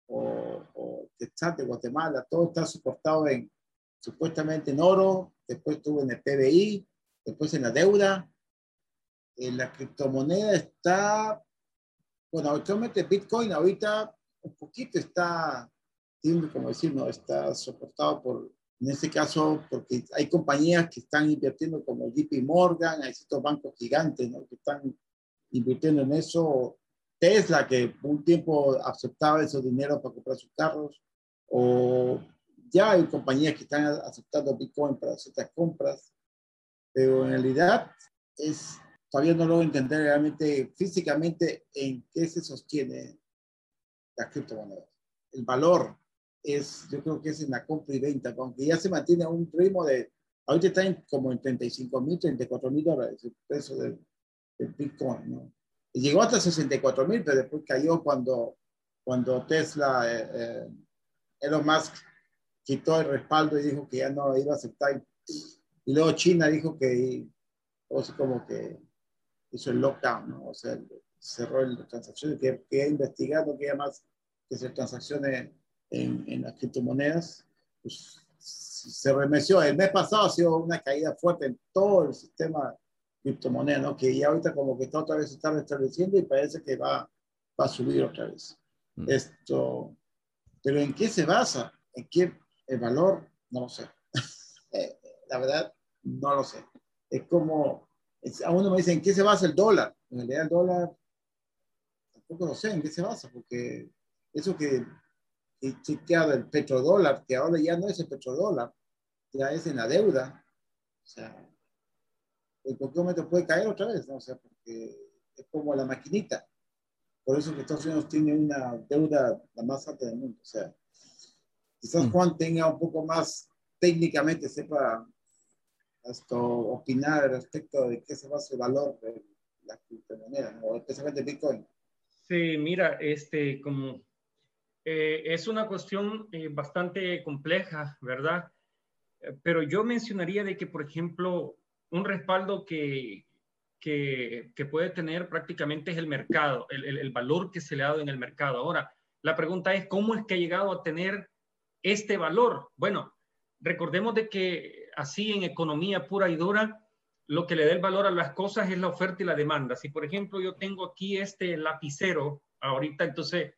o, o el de Guatemala, todo está soportado en, supuestamente en oro, después estuvo en el PBI, después en la deuda. En la criptomoneda está, bueno, actualmente Bitcoin ahorita un poquito está tiene, como decir, no está soportado por, en este caso, porque hay compañías que están invirtiendo como JP Morgan, hay estos bancos gigantes que están invirtiendo en eso. Tesla, que un tiempo aceptaba esos dinero para comprar sus carros, o ya hay compañías que están aceptando Bitcoin para ciertas compras, pero en realidad es, todavía no logro entender realmente físicamente en qué se sostiene la criptomoneda. El valor es, yo creo que es en la compra y venta, aunque ya se mantiene a un ritmo de, ahorita está en, como en 35 mil, 34 mil dólares el precio del, Bitcoin, ¿no? Y llegó hasta 64 mil, pero después cayó cuando, cuando Tesla, eh, eh, Elon Musk quitó el respaldo y dijo que ya no iba a aceptar. Y luego China dijo que, sea, como que hizo el lockdown, ¿no? O sea, cerró las transacciones, que, que investigado que haya más que hacer transacciones en, en las criptomonedas, pues se remeció. El mes pasado ha sido una caída fuerte en todo el sistema criptomoneda, ¿no? Que ya ahorita como que está otra vez se está restableciendo y parece que va, va a subir otra vez. Mm. Esto, pero ¿en qué se basa? ¿En qué el valor? No lo sé. Eh, la verdad, no lo sé. Es como, a uno me dice, ¿en qué se basa el dólar? En realidad el dólar, tampoco lo sé en qué se basa, porque eso que y chequeado el petrodólar, que ahora ya no es el petrodólar, ya es en la deuda. O sea, en cualquier momento puede caer otra vez, ¿no? O sea, porque es como la maquinita. Por eso que Estados Unidos tiene una deuda la más alta del mundo. O sea, quizás mm. Juan tenga un poco más técnicamente, sepa esto, opinar respecto de qué se va a hacer el valor de la criptomoneda, o especialmente Bitcoin. Sí, mira, este, como eh, es una cuestión eh, bastante compleja, ¿verdad? Pero yo mencionaría de que, por ejemplo, un respaldo que, que, puede tener prácticamente es el mercado, el, el, valor que se le ha dado en el mercado. Ahora, la pregunta es, ¿cómo es que ha llegado a tener este valor? Bueno, recordemos de que así en economía pura y dura, lo que le da el valor a las cosas es la oferta y la demanda. Si, por ejemplo, yo tengo aquí este lapicero ahorita, entonces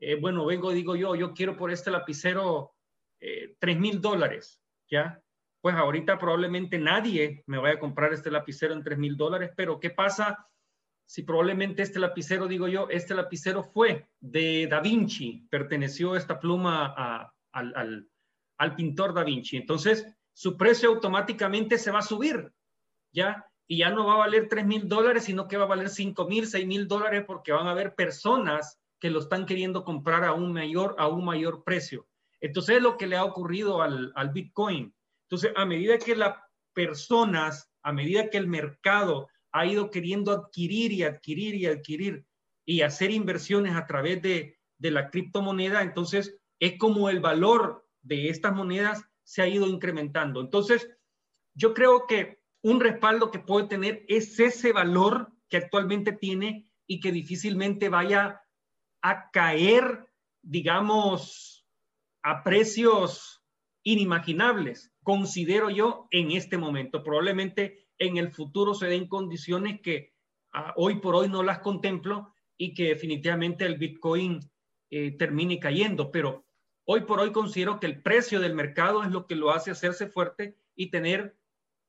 eh, bueno, vengo, digo yo, yo quiero por este lapicero eh, tres mil dólares, ¿ya? Pues ahorita probablemente nadie me vaya a comprar este lapicero en tres mil dólares, pero ¿qué pasa si probablemente este lapicero, digo yo, este lapicero fue de Da Vinci, perteneció esta pluma al, al pintor Da Vinci? Entonces, su precio automáticamente se va a subir, ¿ya? Y ya no va a valer tres mil dólares, sino que va a valer cinco mil, seis mil dólares porque van a haber personas que lo están queriendo comprar a un mayor, a un mayor precio. Entonces es lo que le ha ocurrido al, al Bitcoin. Entonces, a medida que las personas, a medida que el mercado ha ido queriendo adquirir y adquirir y adquirir y hacer inversiones a través de, de la criptomoneda, entonces es como el valor de estas monedas se ha ido incrementando. Entonces, yo creo que un respaldo que puede tener es ese valor que actualmente tiene y que difícilmente vaya a caer, digamos, a precios inimaginables, considero yo, en este momento. Probablemente en el futuro se den condiciones que ah, hoy por hoy no las contemplo y que definitivamente el Bitcoin eh, termine cayendo, pero hoy por hoy considero que el precio del mercado es lo que lo hace hacerse fuerte y tener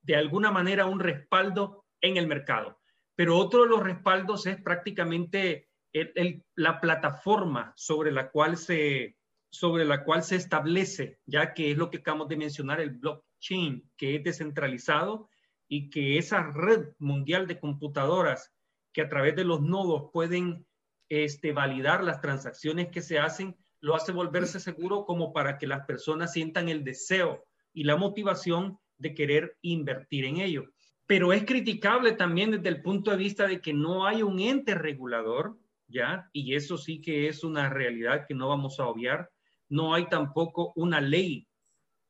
de alguna manera un respaldo en el mercado. Pero otro de los respaldos es prácticamente la plataforma sobre la cual se sobre la cual se establece, ya que es lo que acabamos de mencionar, el blockchain, que es descentralizado y que esa red mundial de computadoras que a través de los nodos pueden este, validar las transacciones que se hacen, lo hace volverse seguro como para que las personas sientan el deseo y la motivación de querer invertir en ello. Pero es criticable también desde el punto de vista de que no hay un ente regulador ¿ya? Y eso sí que es una realidad que no vamos a obviar. No hay tampoco una ley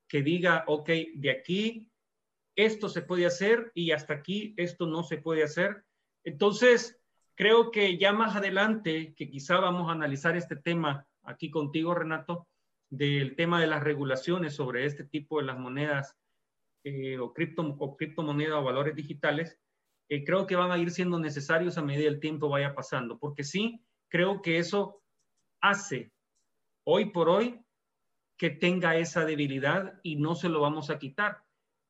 que diga, ok, de aquí esto se puede hacer y hasta aquí esto no se puede hacer. Entonces, creo que ya más adelante, que quizá vamos a analizar este tema aquí contigo, Renato, del tema de las regulaciones sobre este tipo de las monedas eh, o, cripto, o criptomonedas o valores digitales, eh, creo que van a ir siendo necesarios a medida el tiempo vaya pasando, porque sí, creo que eso hace hoy por hoy que tenga esa debilidad y no se lo vamos a quitar.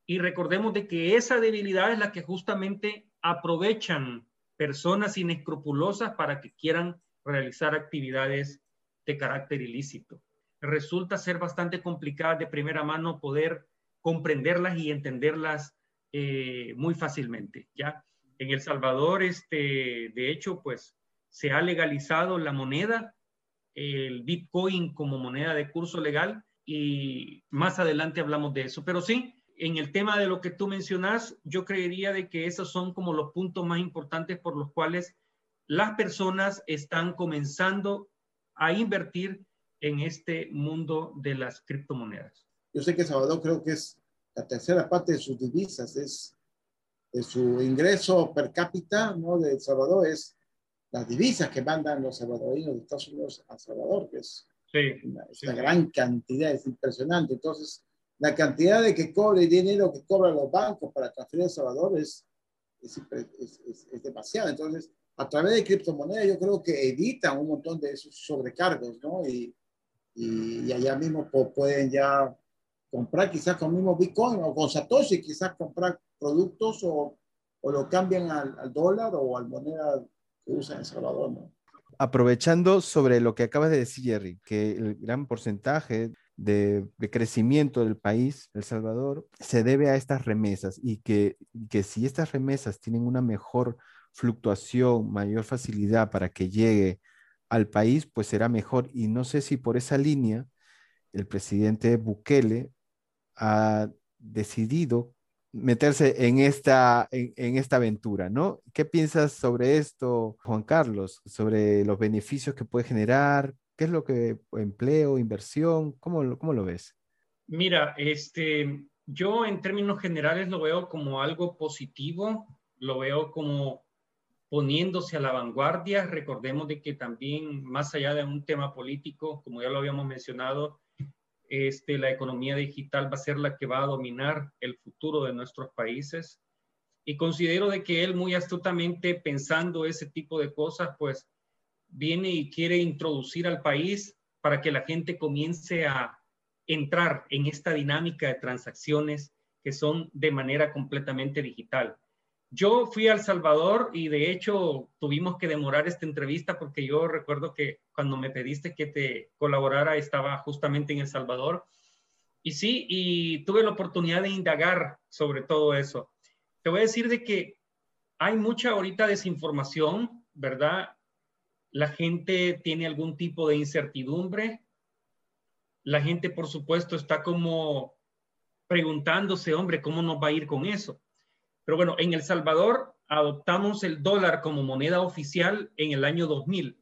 Y recordemos de que esa debilidad es la que justamente aprovechan personas inescrupulosas para que quieran realizar actividades de carácter ilícito. Resulta ser bastante complicado de primera mano poder comprenderlas y entenderlas eh, muy fácilmente, ¿ya? En El Salvador, este, de hecho, pues se ha legalizado la moneda, el Bitcoin como moneda de curso legal y más adelante hablamos de eso. Pero sí, en el tema de lo que tú mencionas, yo creería de que esos son como los puntos más importantes por los cuales las personas están comenzando a invertir en este mundo de las criptomonedas. Yo sé que Salvador creo que es la tercera parte de sus divisas, es de su ingreso per cápita, ¿no? De El Salvador es las divisas que mandan los salvadoreños de Estados Unidos a Salvador, que es una, gran cantidad, es impresionante. Entonces, la cantidad de que cobre dinero que cobran los bancos para transferir a Salvador es, es, es, es, demasiado. Entonces, a través de criptomonedas yo creo que evitan un montón de esos sobrecargos, ¿no? Y, y, allá mismo pueden ya comprar quizás con mismo Bitcoin o con Satoshi, quizás comprar productos o, o lo cambian al, al, dólar o al moneda que usan en Salvador, ¿no? Aprovechando sobre lo que acabas de decir, Jerry, que el gran porcentaje de, crecimiento del país, El Salvador, se debe a estas remesas y que, que si estas remesas tienen una mejor fluctuación, mayor facilidad para que llegue al país, pues será mejor. Y no sé si por esa línea el presidente Bukele ha decidido meterse en esta, en, esta aventura, ¿no? ¿Qué piensas sobre esto, Juan Carlos? Sobre los beneficios que puede generar, ¿Qué es lo que empleo, inversión? ¿Cómo, cómo lo ves? Mira, este, yo en términos generales lo veo como algo positivo, lo veo como poniéndose a la vanguardia. Recordemos de que también, más allá de un tema político, como ya lo habíamos mencionado, este, la economía digital va a ser la que va a dominar el futuro de nuestros países. Y considero de que él muy astutamente pensando ese tipo de cosas, pues viene y quiere introducir al país para que la gente comience a entrar en esta dinámica de transacciones que son de manera completamente digital. Yo fui a El Salvador y de hecho tuvimos que demorar esta entrevista porque yo recuerdo que cuando me pediste que te colaborara estaba justamente en El Salvador. Y sí, y tuve la oportunidad de indagar sobre todo eso. Te voy a decir de que hay mucha ahorita desinformación, ¿verdad? la gente tiene algún tipo de incertidumbre. La gente, por supuesto, está como preguntándose, hombre, ¿cómo nos va a ir con eso? Pero bueno, en El Salvador adoptamos el dólar como moneda oficial en el año 2000,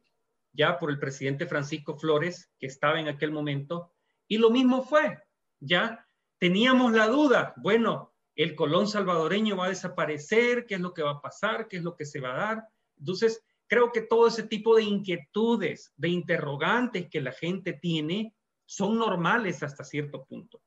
ya por el presidente Francisco Flores, que estaba en aquel momento, y lo mismo fue, ya teníamos la duda, bueno, el colón salvadoreño va a desaparecer, ¿qué es lo que va a pasar? ¿Qué es lo que se va a dar? Entonces, creo que todo ese tipo de inquietudes, de interrogantes que la gente tiene, son normales hasta cierto punto.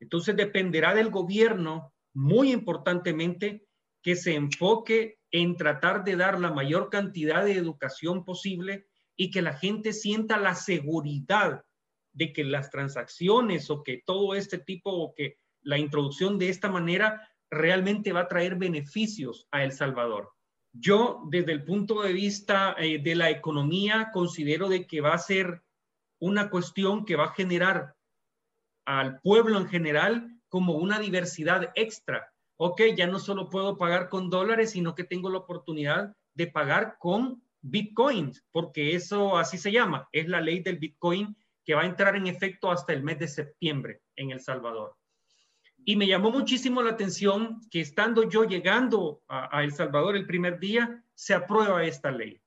Entonces dependerá del gobierno, muy importantemente, que se enfoque en tratar de dar la mayor cantidad de educación posible y que la gente sienta la seguridad de que las transacciones o que todo este tipo o que la introducción de esta manera realmente va a traer beneficios a El Salvador. Yo, desde el punto de vista eh, de la economía, considero de que va a ser una cuestión que va a generar al pueblo en general como una diversidad extra. Ok, ya no solo puedo pagar con dólares, sino que tengo la oportunidad de pagar con bitcoins, porque eso así se llama, es la ley del bitcoin que va a entrar en efecto hasta el mes de septiembre en El Salvador. Y me llamó muchísimo la atención que estando yo llegando a, El Salvador el primer día, se aprueba esta ley.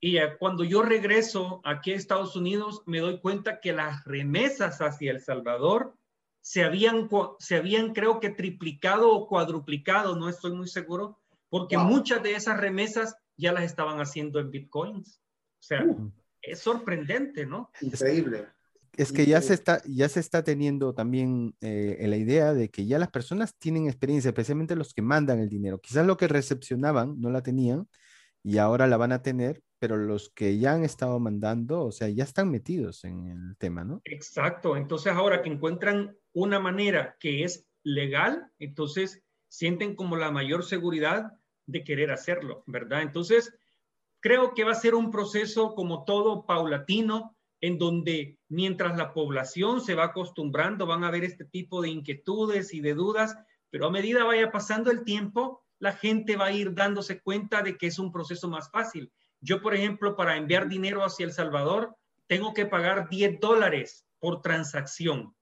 Y cuando yo regreso aquí a Estados Unidos, me doy cuenta que las remesas hacia El Salvador se habían, se habían creo que triplicado o cuadruplicado, no estoy muy seguro, porque muchas de esas remesas ya las estaban haciendo en bitcoins. O sea, es sorprendente, ¿no? Increíble es que ya se está, ya se está teniendo también eh, la idea de que ya las personas tienen experiencia, especialmente los que mandan el dinero. Quizás lo que recepcionaban no la tenían y ahora la van a tener pero los que ya han estado mandando, o sea, ya están metidos en el tema, ¿no? Exacto. Entonces ahora que encuentran una manera que es legal, entonces sienten como la mayor seguridad de querer hacerlo, ¿verdad? Entonces, creo que va a ser un proceso como todo paulatino, en donde mientras la población se va acostumbrando, van a haber este tipo de inquietudes y de dudas, pero a medida vaya pasando el tiempo, la gente va a ir dándose cuenta de que es un proceso más fácil. Yo, por ejemplo, para enviar dinero hacia El Salvador, tengo que pagar 10 dólares por transacción,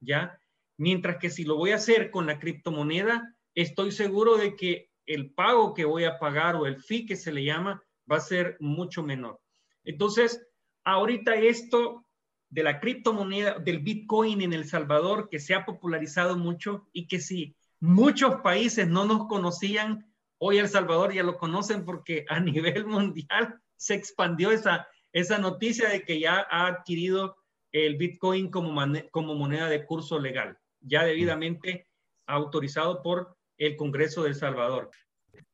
¿ya? Mientras que si lo voy a hacer con la criptomoneda, estoy seguro de que el pago que voy a pagar o el fee que se le llama va a ser mucho menor. Entonces, ahorita esto de la criptomoneda, del Bitcoin en El Salvador, que se ha popularizado mucho y que si muchos países no nos conocían, hoy El Salvador ya lo conocen porque a nivel mundial se expandió esa, esa noticia de que ya ha adquirido el Bitcoin como, como moneda de curso legal, ya debidamente autorizado por el Congreso de El Salvador.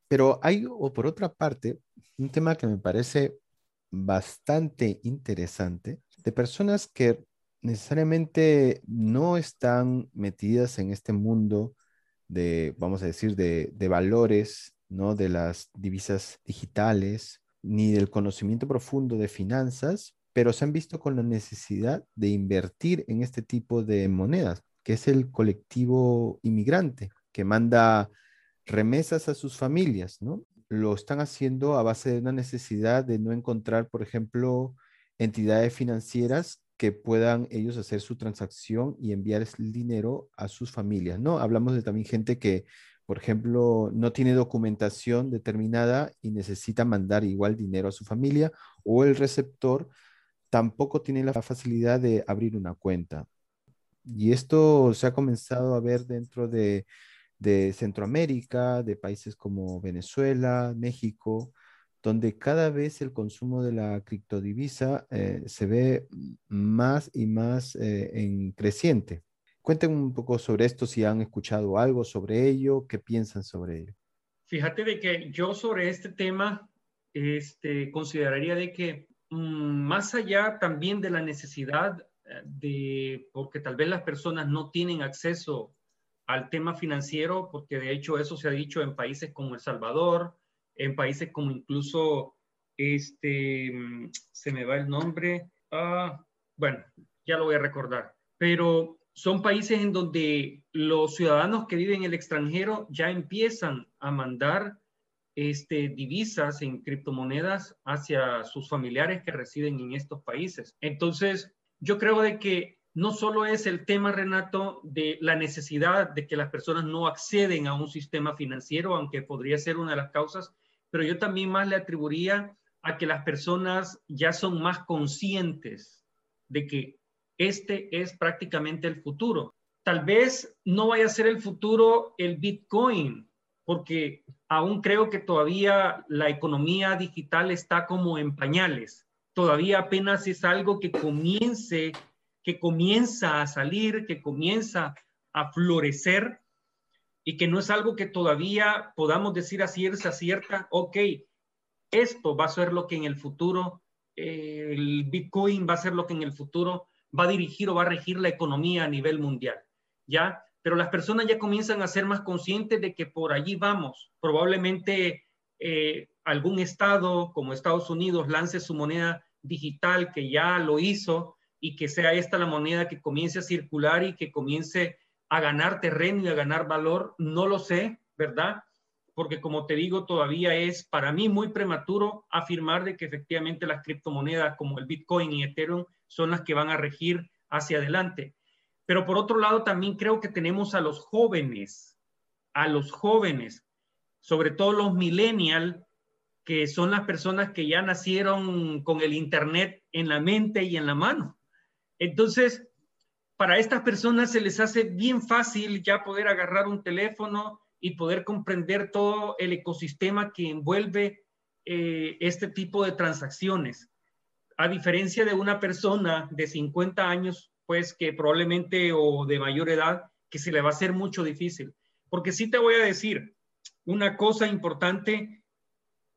Pero hay, o por otra parte, un tema que me parece bastante interesante de personas que necesariamente no están metidas en este mundo de, vamos a decir, de, de, valores, ¿no? De las divisas digitales, ni del conocimiento profundo de finanzas, pero se han visto con la necesidad de invertir en este tipo de monedas, que es el colectivo inmigrante, que manda remesas a sus familias, ¿no? lo están haciendo a base de una necesidad de no encontrar, por ejemplo, entidades financieras que puedan ellos hacer su transacción y enviar el dinero a sus familias, ¿no? Hablamos de también gente que, por ejemplo, no tiene documentación determinada y necesita mandar igual dinero a su familia o el receptor tampoco tiene la facilidad de abrir una cuenta. Y esto se ha comenzado a ver dentro de Centroamérica, de países como Venezuela, México, donde cada vez el consumo de la criptodivisa eh, se ve más y más eh, en creciente. Cuéntenme un poco sobre esto, si han escuchado algo sobre ello, qué piensan sobre ello. Fíjate de que yo sobre este tema este, consideraría de que más allá también de la necesidad eh, de, porque tal vez las personas no tienen acceso al tema financiero, porque de hecho eso se ha dicho en países como El Salvador, en países como incluso, este, se me va el nombre, ah, bueno, ya lo voy a recordar, pero son países en donde los ciudadanos que viven en el extranjero ya empiezan a mandar este, divisas en criptomonedas hacia sus familiares que residen en estos países. Entonces, yo creo de que no solo es el tema, Renato, de la necesidad de que las personas no acceden a un sistema financiero, aunque podría ser una de las causas, pero yo también más le atribuiría a que las personas ya son más conscientes de que este es prácticamente el futuro. Tal vez no vaya a ser el futuro el Bitcoin, porque aún creo que todavía la economía digital está como en pañales. Todavía apenas es algo que comience que comienza a salir, que comienza a florecer y que no es algo que todavía podamos decir a cierta, cierta, ok, esto va a ser lo que en el futuro, eh, el Bitcoin va a ser lo que en el futuro va a dirigir o va a regir la economía a nivel mundial, ¿ya? Pero las personas ya comienzan a ser más conscientes de que por allí vamos. Probablemente eh, algún estado como Estados Unidos lance su moneda digital que ya lo hizo y que sea esta la moneda que comience a circular y que comience a ganar terreno y a ganar valor, no lo sé, ¿verdad? Porque como te digo, todavía es para mí muy prematuro afirmar de que efectivamente las criptomonedas como el Bitcoin y Ethereum son las que van a regir hacia adelante. Pero por otro lado, también creo que tenemos a los jóvenes, a los jóvenes, sobre todo los millennials, que son las personas que ya nacieron con el Internet en la mente y en la mano. Entonces, para estas personas se les hace bien fácil ya poder agarrar un teléfono y poder comprender todo el ecosistema que envuelve eh, este tipo de transacciones. A diferencia de una persona de 50 años, pues que probablemente o de mayor edad, que se le va a hacer mucho difícil. Porque sí te voy a decir una cosa importante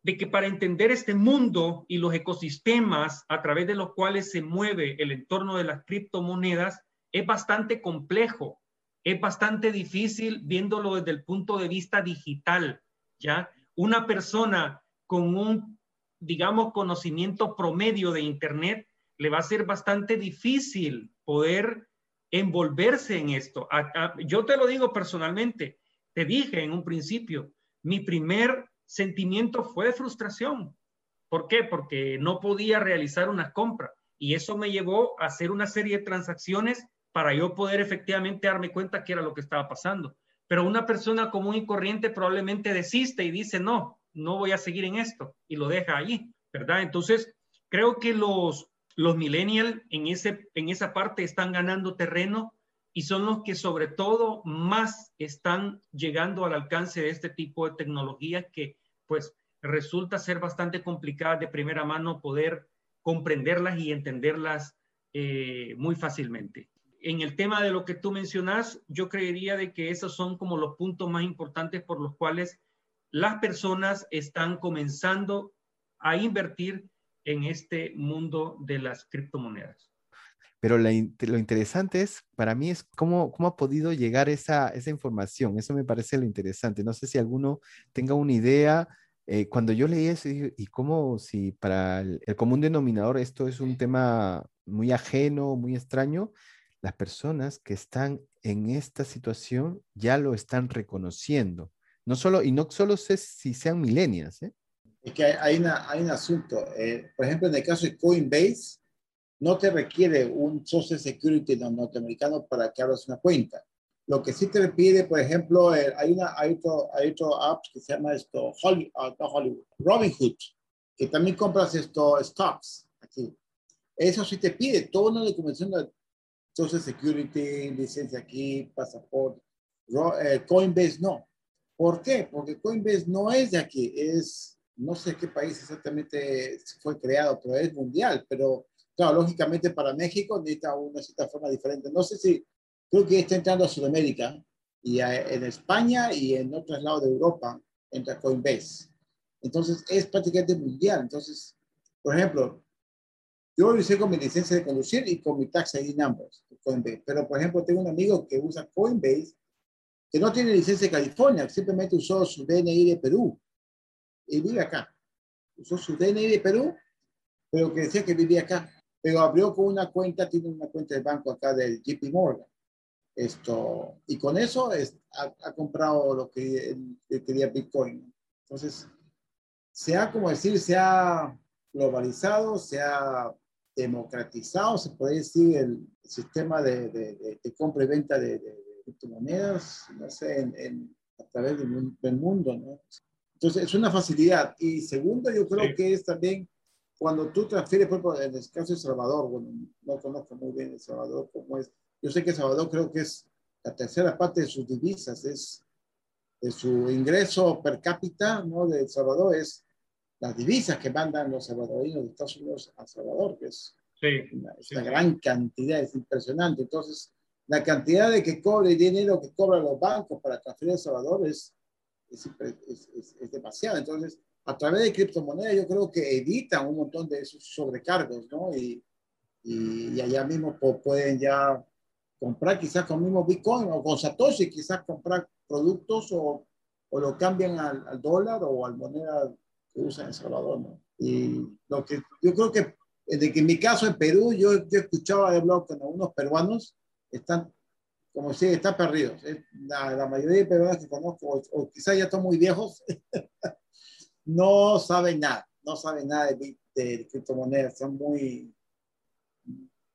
de que para entender este mundo y los ecosistemas a través de los cuales se mueve el entorno de las criptomonedas es bastante complejo, es bastante difícil viéndolo desde el punto de vista digital, ¿ya? Una persona con un, digamos, conocimiento promedio de Internet le va a ser bastante difícil poder envolverse en esto. yo te lo digo personalmente, te dije en un principio, mi primer sentimiento fue frustración. ¿Por qué? Porque no podía realizar una compra y eso me llevó a hacer una serie de transacciones para yo poder efectivamente darme cuenta qué era lo que estaba pasando. Pero una persona común y corriente probablemente desiste y dice, no, no voy a seguir en esto y lo deja ahí, ¿verdad? Entonces, creo que los, los millennials en, ese, en esa parte están ganando terreno y son los que sobre todo más están llegando al alcance de este tipo de tecnologías que pues resulta ser bastante complicada de primera mano poder comprenderlas y entenderlas eh, muy fácilmente. En el tema de lo que tú mencionas, yo creería de que esos son como los puntos más importantes por los cuales las personas están comenzando a invertir en este mundo de las criptomonedas. Pero lo interesante es, para mí, es cómo, cómo ha podido llegar esa, esa información. Eso me parece lo interesante. No sé si alguno tenga una idea. Eh, cuando yo leí eso, y cómo si para el, común denominador esto es un tema muy ajeno, muy extraño, las personas que están en esta situación ya lo están reconociendo. No solo, y no solo sé si sean millennials. ¿eh? Es que hay, una, hay un asunto. Eh, por ejemplo, en el caso de Coinbase, no te requiere un Social Security norteamericano para que abras una cuenta. Lo que sí te pide, por ejemplo, eh, hay, una, hay, otro, hay otro app que se llama esto, Hollywood, uh, Hollywood, Robinhood, que también compras esto, stocks aquí. Eso sí te pide toda una documentación de Social Security, licencia aquí, pasaporte. Eh, Coinbase no. ¿Por qué? Porque Coinbase no es de aquí, es, no sé qué país exactamente fue creado, pero es mundial, pero Claro, lógicamente para México necesita una cierta forma diferente. No sé si, creo que está entrando a Sudamérica y en España y en otros lados de Europa entra Coinbase. Entonces es prácticamente mundial. Entonces, por ejemplo, yo lo hice con mi licencia de conducir y con mi tax ID numbers, Coinbase. Pero, por ejemplo, tengo un amigo que usa Coinbase que no tiene licencia de California, simplemente usó su DNI de Perú y vive acá. Usó su DNI de Perú, pero que decía que vivía acá pero abrió con una cuenta, tiene una cuenta de banco acá del JP Morgan. Esto, y con eso es, ha, comprado lo que, quería Bitcoin. Entonces, se ha, como decir, se ha globalizado, se ha democratizado, se puede decir, el sistema de, de, compra y venta de, criptomonedas, no sé, en, a través del, mundo, ¿no? Entonces, es una facilidad. Y segundo, yo creo que es también cuando tú transfieres, por ejemplo, en el caso de Salvador, bueno, no conozco muy bien El Salvador cómo es. Yo sé que Salvador creo que es la tercera parte de sus divisas, es de su ingreso per cápita, ¿no? De El Salvador es las divisas que mandan los salvadoreños de Estados Unidos a Salvador, que es, una, gran cantidad, es impresionante. Entonces, la cantidad de que cobre dinero que cobran los bancos para transferir a Salvador es, es, es, es demasiado. Entonces, a través de criptomonedas yo creo que evitan un montón de esos sobrecargos, ¿no? Y, y, allá mismo pueden ya comprar quizás con mismo Bitcoin o con Satoshi, quizás comprar productos o, o lo cambian al, dólar o al moneda que usan en Salvador, ¿no? Y lo que yo creo que, de que en mi caso en Perú, yo, yo escuchaba hablar con algunos peruanos, están, como si están perdidos. La, la mayoría de peruanos que conozco, o, o quizás ya están muy viejos, no saben nada, no saben nada de, de, criptomonedas, son muy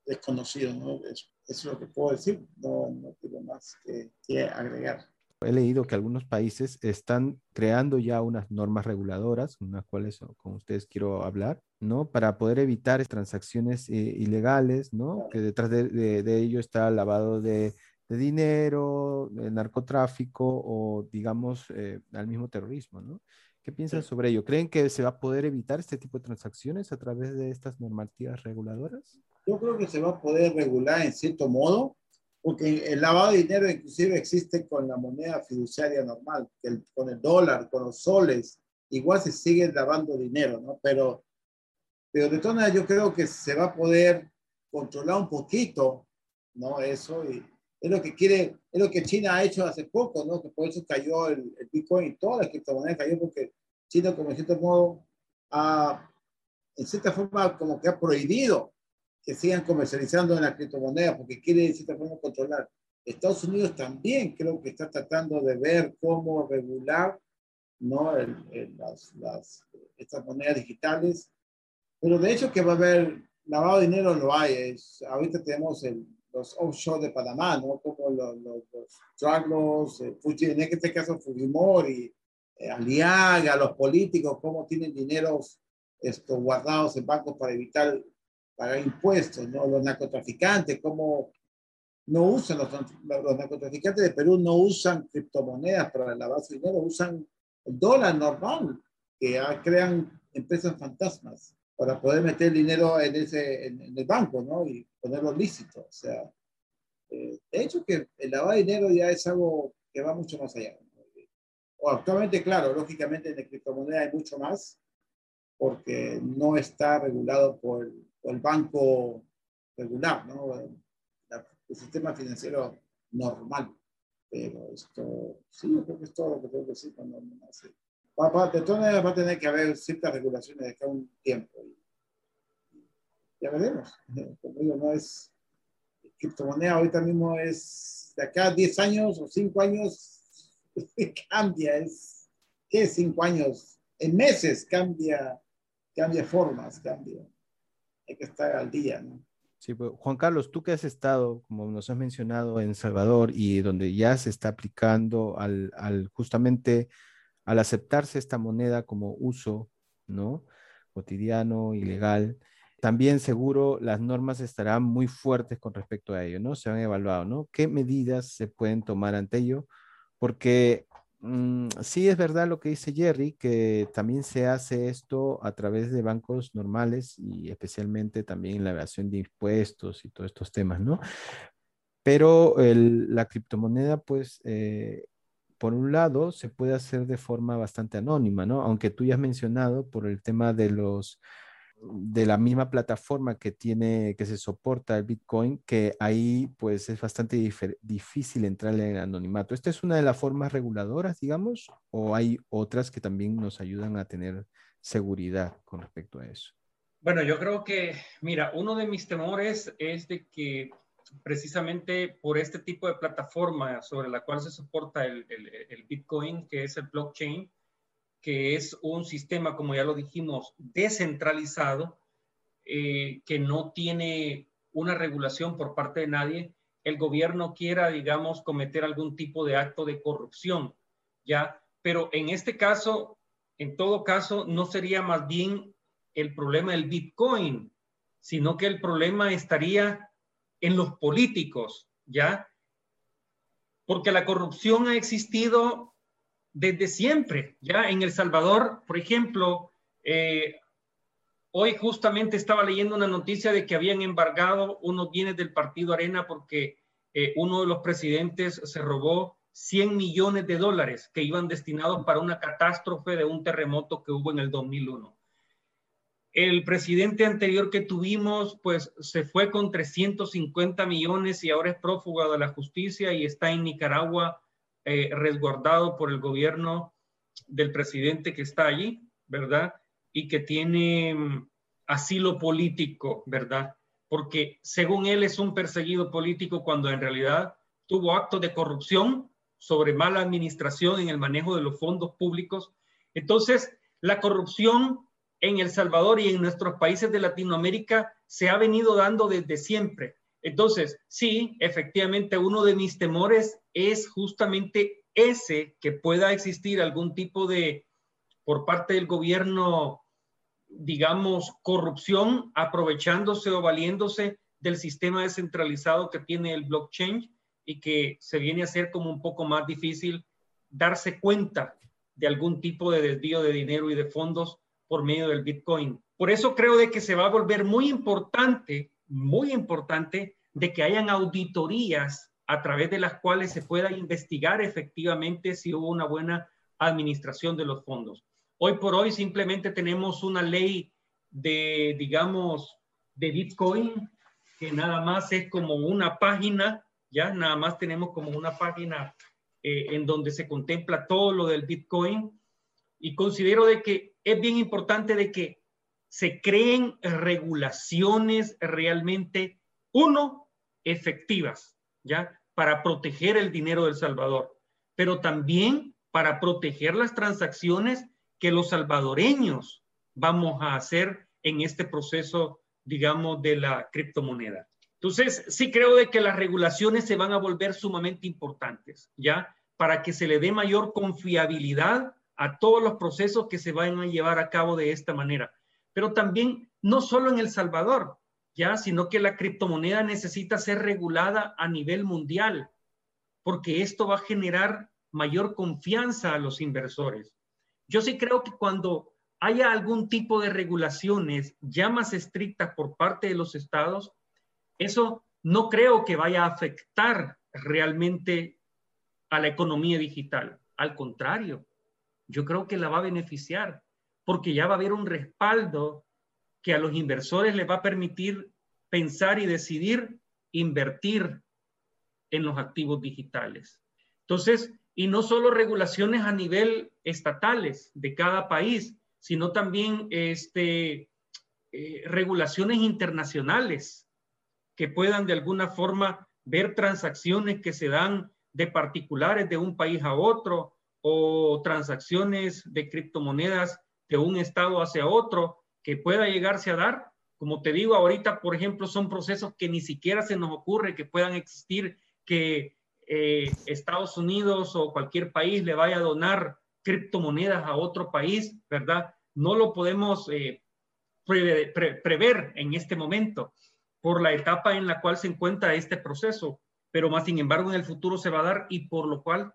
desconocidos, ¿no? Eso, es lo que puedo decir, no, no tengo más que, agregar. He leído que algunos países están creando ya unas normas reguladoras, unas cuales con ustedes quiero hablar, ¿no? Para poder evitar transacciones eh, ilegales, ¿no? Que detrás de, de, ello está lavado de, de dinero, el narcotráfico o, digamos, eh, al mismo terrorismo, ¿no? ¿Qué piensan sobre ello? ¿Creen que se va a poder evitar este tipo de transacciones a través de estas normativas reguladoras? Yo creo que se va a poder regular en cierto modo, porque el lavado de dinero inclusive existe con la moneda fiduciaria normal, con el dólar, con los soles, igual se sigue lavando dinero, ¿no? Pero, pero de todas maneras yo creo que se va a poder controlar un poquito, ¿no? Eso y es lo que quiere, es lo que China ha hecho hace poco, ¿no? Que por eso cayó el, Bitcoin y todas las criptomonedas cayó porque China, como en cierto modo, ha, en cierta forma, como que ha prohibido que sigan comercializando en las criptomonedas porque quiere, de cierta forma, controlar. Estados Unidos también creo que está tratando de ver cómo regular ¿no? las, las, estas monedas digitales. Pero de hecho que va a haber lavado de dinero, lo hay. Es, ahorita tenemos el, los offshore de Panamá, ¿no? Como los, los, los eh, en este caso Fujimori, eh, Aliaga, los políticos, cómo tienen dineros esto, guardados en bancos para evitar pagar impuestos, ¿no? Los narcotraficantes, cómo no usan, los, los narcotraficantes de Perú no usan criptomonedas para lavar su dinero, usan el dólar normal, que crean empresas fantasmas para poder meter dinero en, ese, en, el banco, ¿no? Y ponerlo lícito. O sea, eh, de hecho que el lavado de dinero ya es algo que va mucho más allá. O actualmente, claro, lógicamente en la criptomoneda hay mucho más, porque no está regulado por por el banco regular, ¿no? el sistema financiero normal. Pero esto, sí, yo creo que es todo lo que tengo que decir cuando me hace. Va, de todas maneras va a tener que haber ciertas regulaciones de cada un tiempo. Ya veremos. Como digo, no es criptomoneda ahorita mismo es de acá a 10 años o 5 años cambia, es ¿qué 5 años? En meses cambia, cambia formas, cambia. Hay que estar al día, ¿no? Sí, pues, Juan Carlos, tú que has estado, como nos has mencionado, en Salvador y donde ya se está aplicando al, al justamente al aceptarse esta moneda como uso, ¿no? Cotidiano y legal, también seguro las normas estarán muy fuertes con respecto a ello, ¿no? Se han evaluado, ¿no? ¿Qué medidas se pueden tomar ante ello? Porque Mm, sí es verdad lo que dice Jerry, que también se hace esto a través de bancos normales y especialmente también la evasión de impuestos y todos estos temas, ¿no? Pero la criptomoneda, pues, eh, por un lado, se puede hacer de forma bastante anónima, ¿no? Aunque tú ya has mencionado por el tema de los de la misma plataforma que tiene, que se soporta el Bitcoin, que ahí pues es bastante difícil entrar en el anonimato. ¿Esta es una de las formas reguladoras, digamos, o hay otras que también nos ayudan a tener seguridad con respecto a eso? Bueno, yo creo que, mira, uno de mis temores es de que precisamente por este tipo de plataforma sobre la cual se soporta el, el Bitcoin, que es el blockchain, que es un sistema, como ya lo dijimos, descentralizado, eh, que no tiene una regulación por parte de nadie, el gobierno quiera, digamos, cometer algún tipo de acto de corrupción, ¿ya? Pero en este caso, en todo caso, no sería más bien el problema del Bitcoin, sino que el problema estaría en los políticos, ¿ya? Porque la corrupción ha existido desde siempre. Ya en El Salvador, por ejemplo, eh, hoy justamente estaba leyendo una noticia de que habían embargado unos bienes del partido Arena porque eh, uno de los presidentes se robó 100 millones de dólares que iban destinados para una catástrofe de un terremoto que hubo en el 2001. El presidente anterior que tuvimos, pues se fue con 350 millones y ahora es prófugo de la justicia y está en Nicaragua eh, resguardado por el gobierno del presidente que está allí, ¿verdad? Y que tiene mm, asilo político, ¿verdad? Porque según él es un perseguido político cuando en realidad tuvo actos de corrupción sobre mala administración en el manejo de los fondos públicos. Entonces, la corrupción en El Salvador y en nuestros países de Latinoamérica se ha venido dando desde siempre. Entonces, sí, efectivamente, uno de mis temores es justamente ese, que pueda existir algún tipo de, por parte del gobierno, digamos, corrupción, aprovechándose o valiéndose del sistema descentralizado que tiene el blockchain y que se viene a ser como un poco más difícil darse cuenta de algún tipo de desvío de dinero y de fondos por medio del Bitcoin. Por eso creo de que se va a volver muy importante muy importante de que hayan auditorías a través de las cuales se pueda investigar efectivamente si hubo una buena administración de los fondos. Hoy por hoy simplemente tenemos una ley de, digamos, de Bitcoin, que nada más es como una página, ya nada más tenemos como una página eh, en donde se contempla todo lo del Bitcoin. Y considero de que es bien importante de que se creen regulaciones realmente, uno, efectivas, ¿ya? Para proteger el dinero del Salvador, pero también para proteger las transacciones que los salvadoreños vamos a hacer en este proceso, digamos, de la criptomoneda. Entonces, sí creo de que las regulaciones se van a volver sumamente importantes, ¿ya? Para que se le dé mayor confiabilidad a todos los procesos que se vayan a llevar a cabo de esta manera. Pero también, no solo en El Salvador, ¿ya? Sino que la criptomoneda necesita ser regulada a nivel mundial, porque esto va a generar mayor confianza a los inversores. Yo sí creo que cuando haya algún tipo de regulaciones ya más estrictas por parte de los estados, eso no creo que vaya a afectar realmente a la economía digital. Al contrario, yo creo que la va a beneficiar porque ya va a haber un respaldo que a los inversores les va a permitir pensar y decidir invertir en los activos digitales. Entonces, y no solo regulaciones a nivel estatales de cada país, sino también este, eh, regulaciones internacionales que puedan de alguna forma ver transacciones que se dan de particulares de un país a otro o transacciones de criptomonedas de un estado hacia otro que pueda llegarse a dar. Como te digo, ahorita, por ejemplo, son procesos que ni siquiera se nos ocurre que puedan existir, que eh, Estados Unidos o cualquier país le vaya a donar criptomonedas a otro país, ¿verdad? No lo podemos eh, prever en este momento por la etapa en la cual se encuentra este proceso, pero más sin embargo en el futuro se va a dar y por lo cual,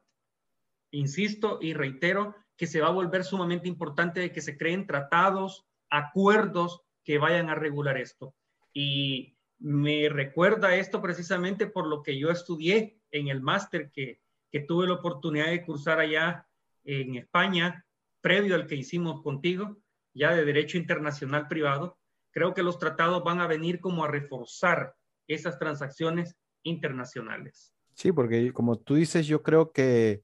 insisto y reitero, que se va a volver sumamente importante de que se creen tratados, acuerdos que vayan a regular esto. Y me recuerda esto precisamente por lo que yo estudié en el máster que, que tuve la oportunidad de cursar allá en España, previo al que hicimos contigo, ya de derecho internacional privado, creo que los tratados van a venir como a reforzar esas transacciones internacionales. Sí, porque como tú dices, yo creo que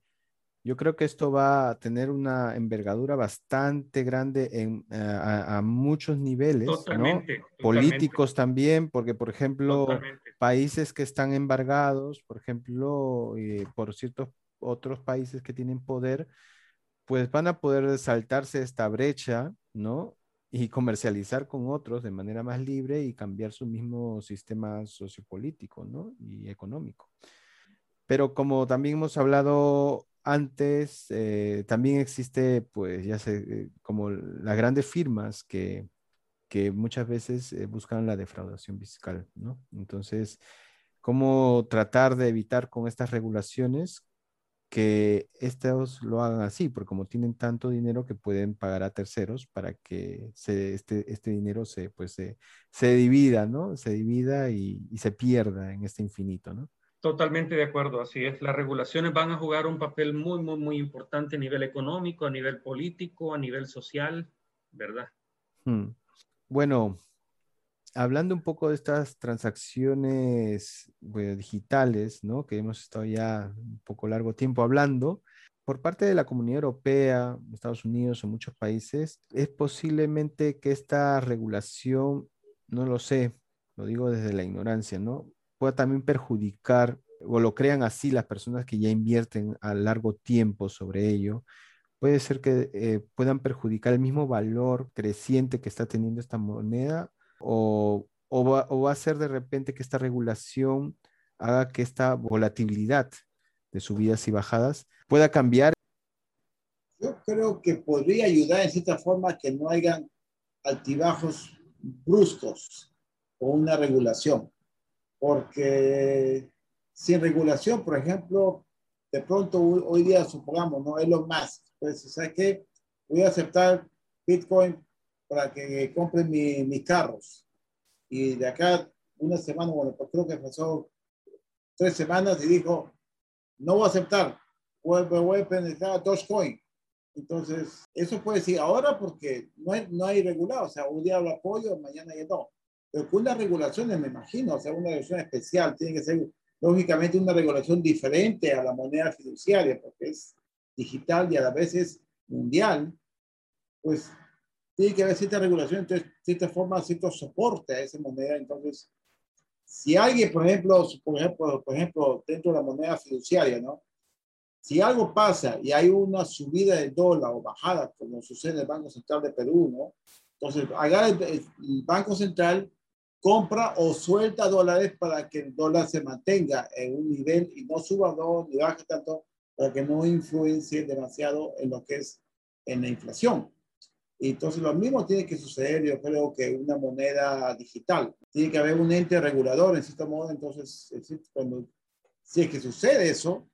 yo creo que esto va a tener una envergadura bastante grande en, eh, a, muchos niveles, totalmente, políticos también, porque por ejemplo, países que están embargados, por ejemplo, eh, por ciertos otros países que tienen poder, pues van a poder saltarse esta brecha, ¿no? Y comercializar con otros de manera más libre y cambiar su mismo sistema sociopolítico, ¿no? Y económico. Pero como también hemos hablado antes, eh, también existe, pues ya sé, eh, como las grandes firmas que, muchas veces eh, buscan la defraudación fiscal, ¿no? Entonces, ¿cómo tratar de evitar con estas regulaciones que estos lo hagan así, porque como tienen tanto dinero que pueden pagar a terceros para que este, este dinero se, pues, se, se divida, ¿no? Se divida y, y, se pierda en este infinito, ¿no? Totalmente de acuerdo, así es. Las regulaciones van a jugar un papel muy, muy, muy importante a nivel económico, a nivel político, a nivel social, ¿verdad? Hmm. Bueno, hablando un poco de estas transacciones digitales, ¿no? Que hemos estado ya un poco largo tiempo hablando, por parte de la Comunidad Europea, Estados Unidos o muchos países, es posiblemente que esta regulación, no lo sé, lo digo desde la ignorancia, ¿no? Pueda también perjudicar, o lo crean así las personas que ya invierten a largo tiempo sobre ello, puede ser que eh, puedan perjudicar el mismo valor creciente que está teniendo esta moneda o, va, a ser de repente que esta regulación haga que esta volatilidad de subidas y bajadas pueda cambiar? Yo creo que podría ayudar en cierta forma que no hayan altibajos bruscos o una regulación, porque sin regulación, por ejemplo, de pronto hoy día supongamos, no es lo más, pues, ¿sabes qué? Voy a aceptar Bitcoin para que compren mis carros. Y de acá una semana, bueno, pues creo que pasó tres semanas y dijo, no voy a aceptar, voy, voy a penetrar Dogecoin. Entonces, eso puede decir ahora porque no hay, no hay regulado, o sea, un día lo apoyo, mañana ya no. Las regulaciones, me imagino, o sea, una regulación especial, tiene que ser lógicamente una regulación diferente a la moneda fiduciaria, porque es digital y a la vez es mundial, pues tiene que haber cierta regulación, entonces, cierta forma, cierto soporte a esa moneda. Entonces, si alguien, por ejemplo, por ejemplo, por ejemplo, dentro de la moneda fiduciaria, ¿no? Si algo pasa y hay una subida del dólar o bajada, como sucede en el Banco Central de Perú, ¿no? Entonces, haga el, Banco Central compra o suelta dólares para que el dólar se mantenga en un nivel y no suba no, ni baje tanto, para que no influencie demasiado en lo que es en la inflación. Y entonces lo mismo tiene que suceder, yo creo que una moneda digital. Tiene que haber un ente regulador en cierto modo, entonces cuando, si es que sucede eso,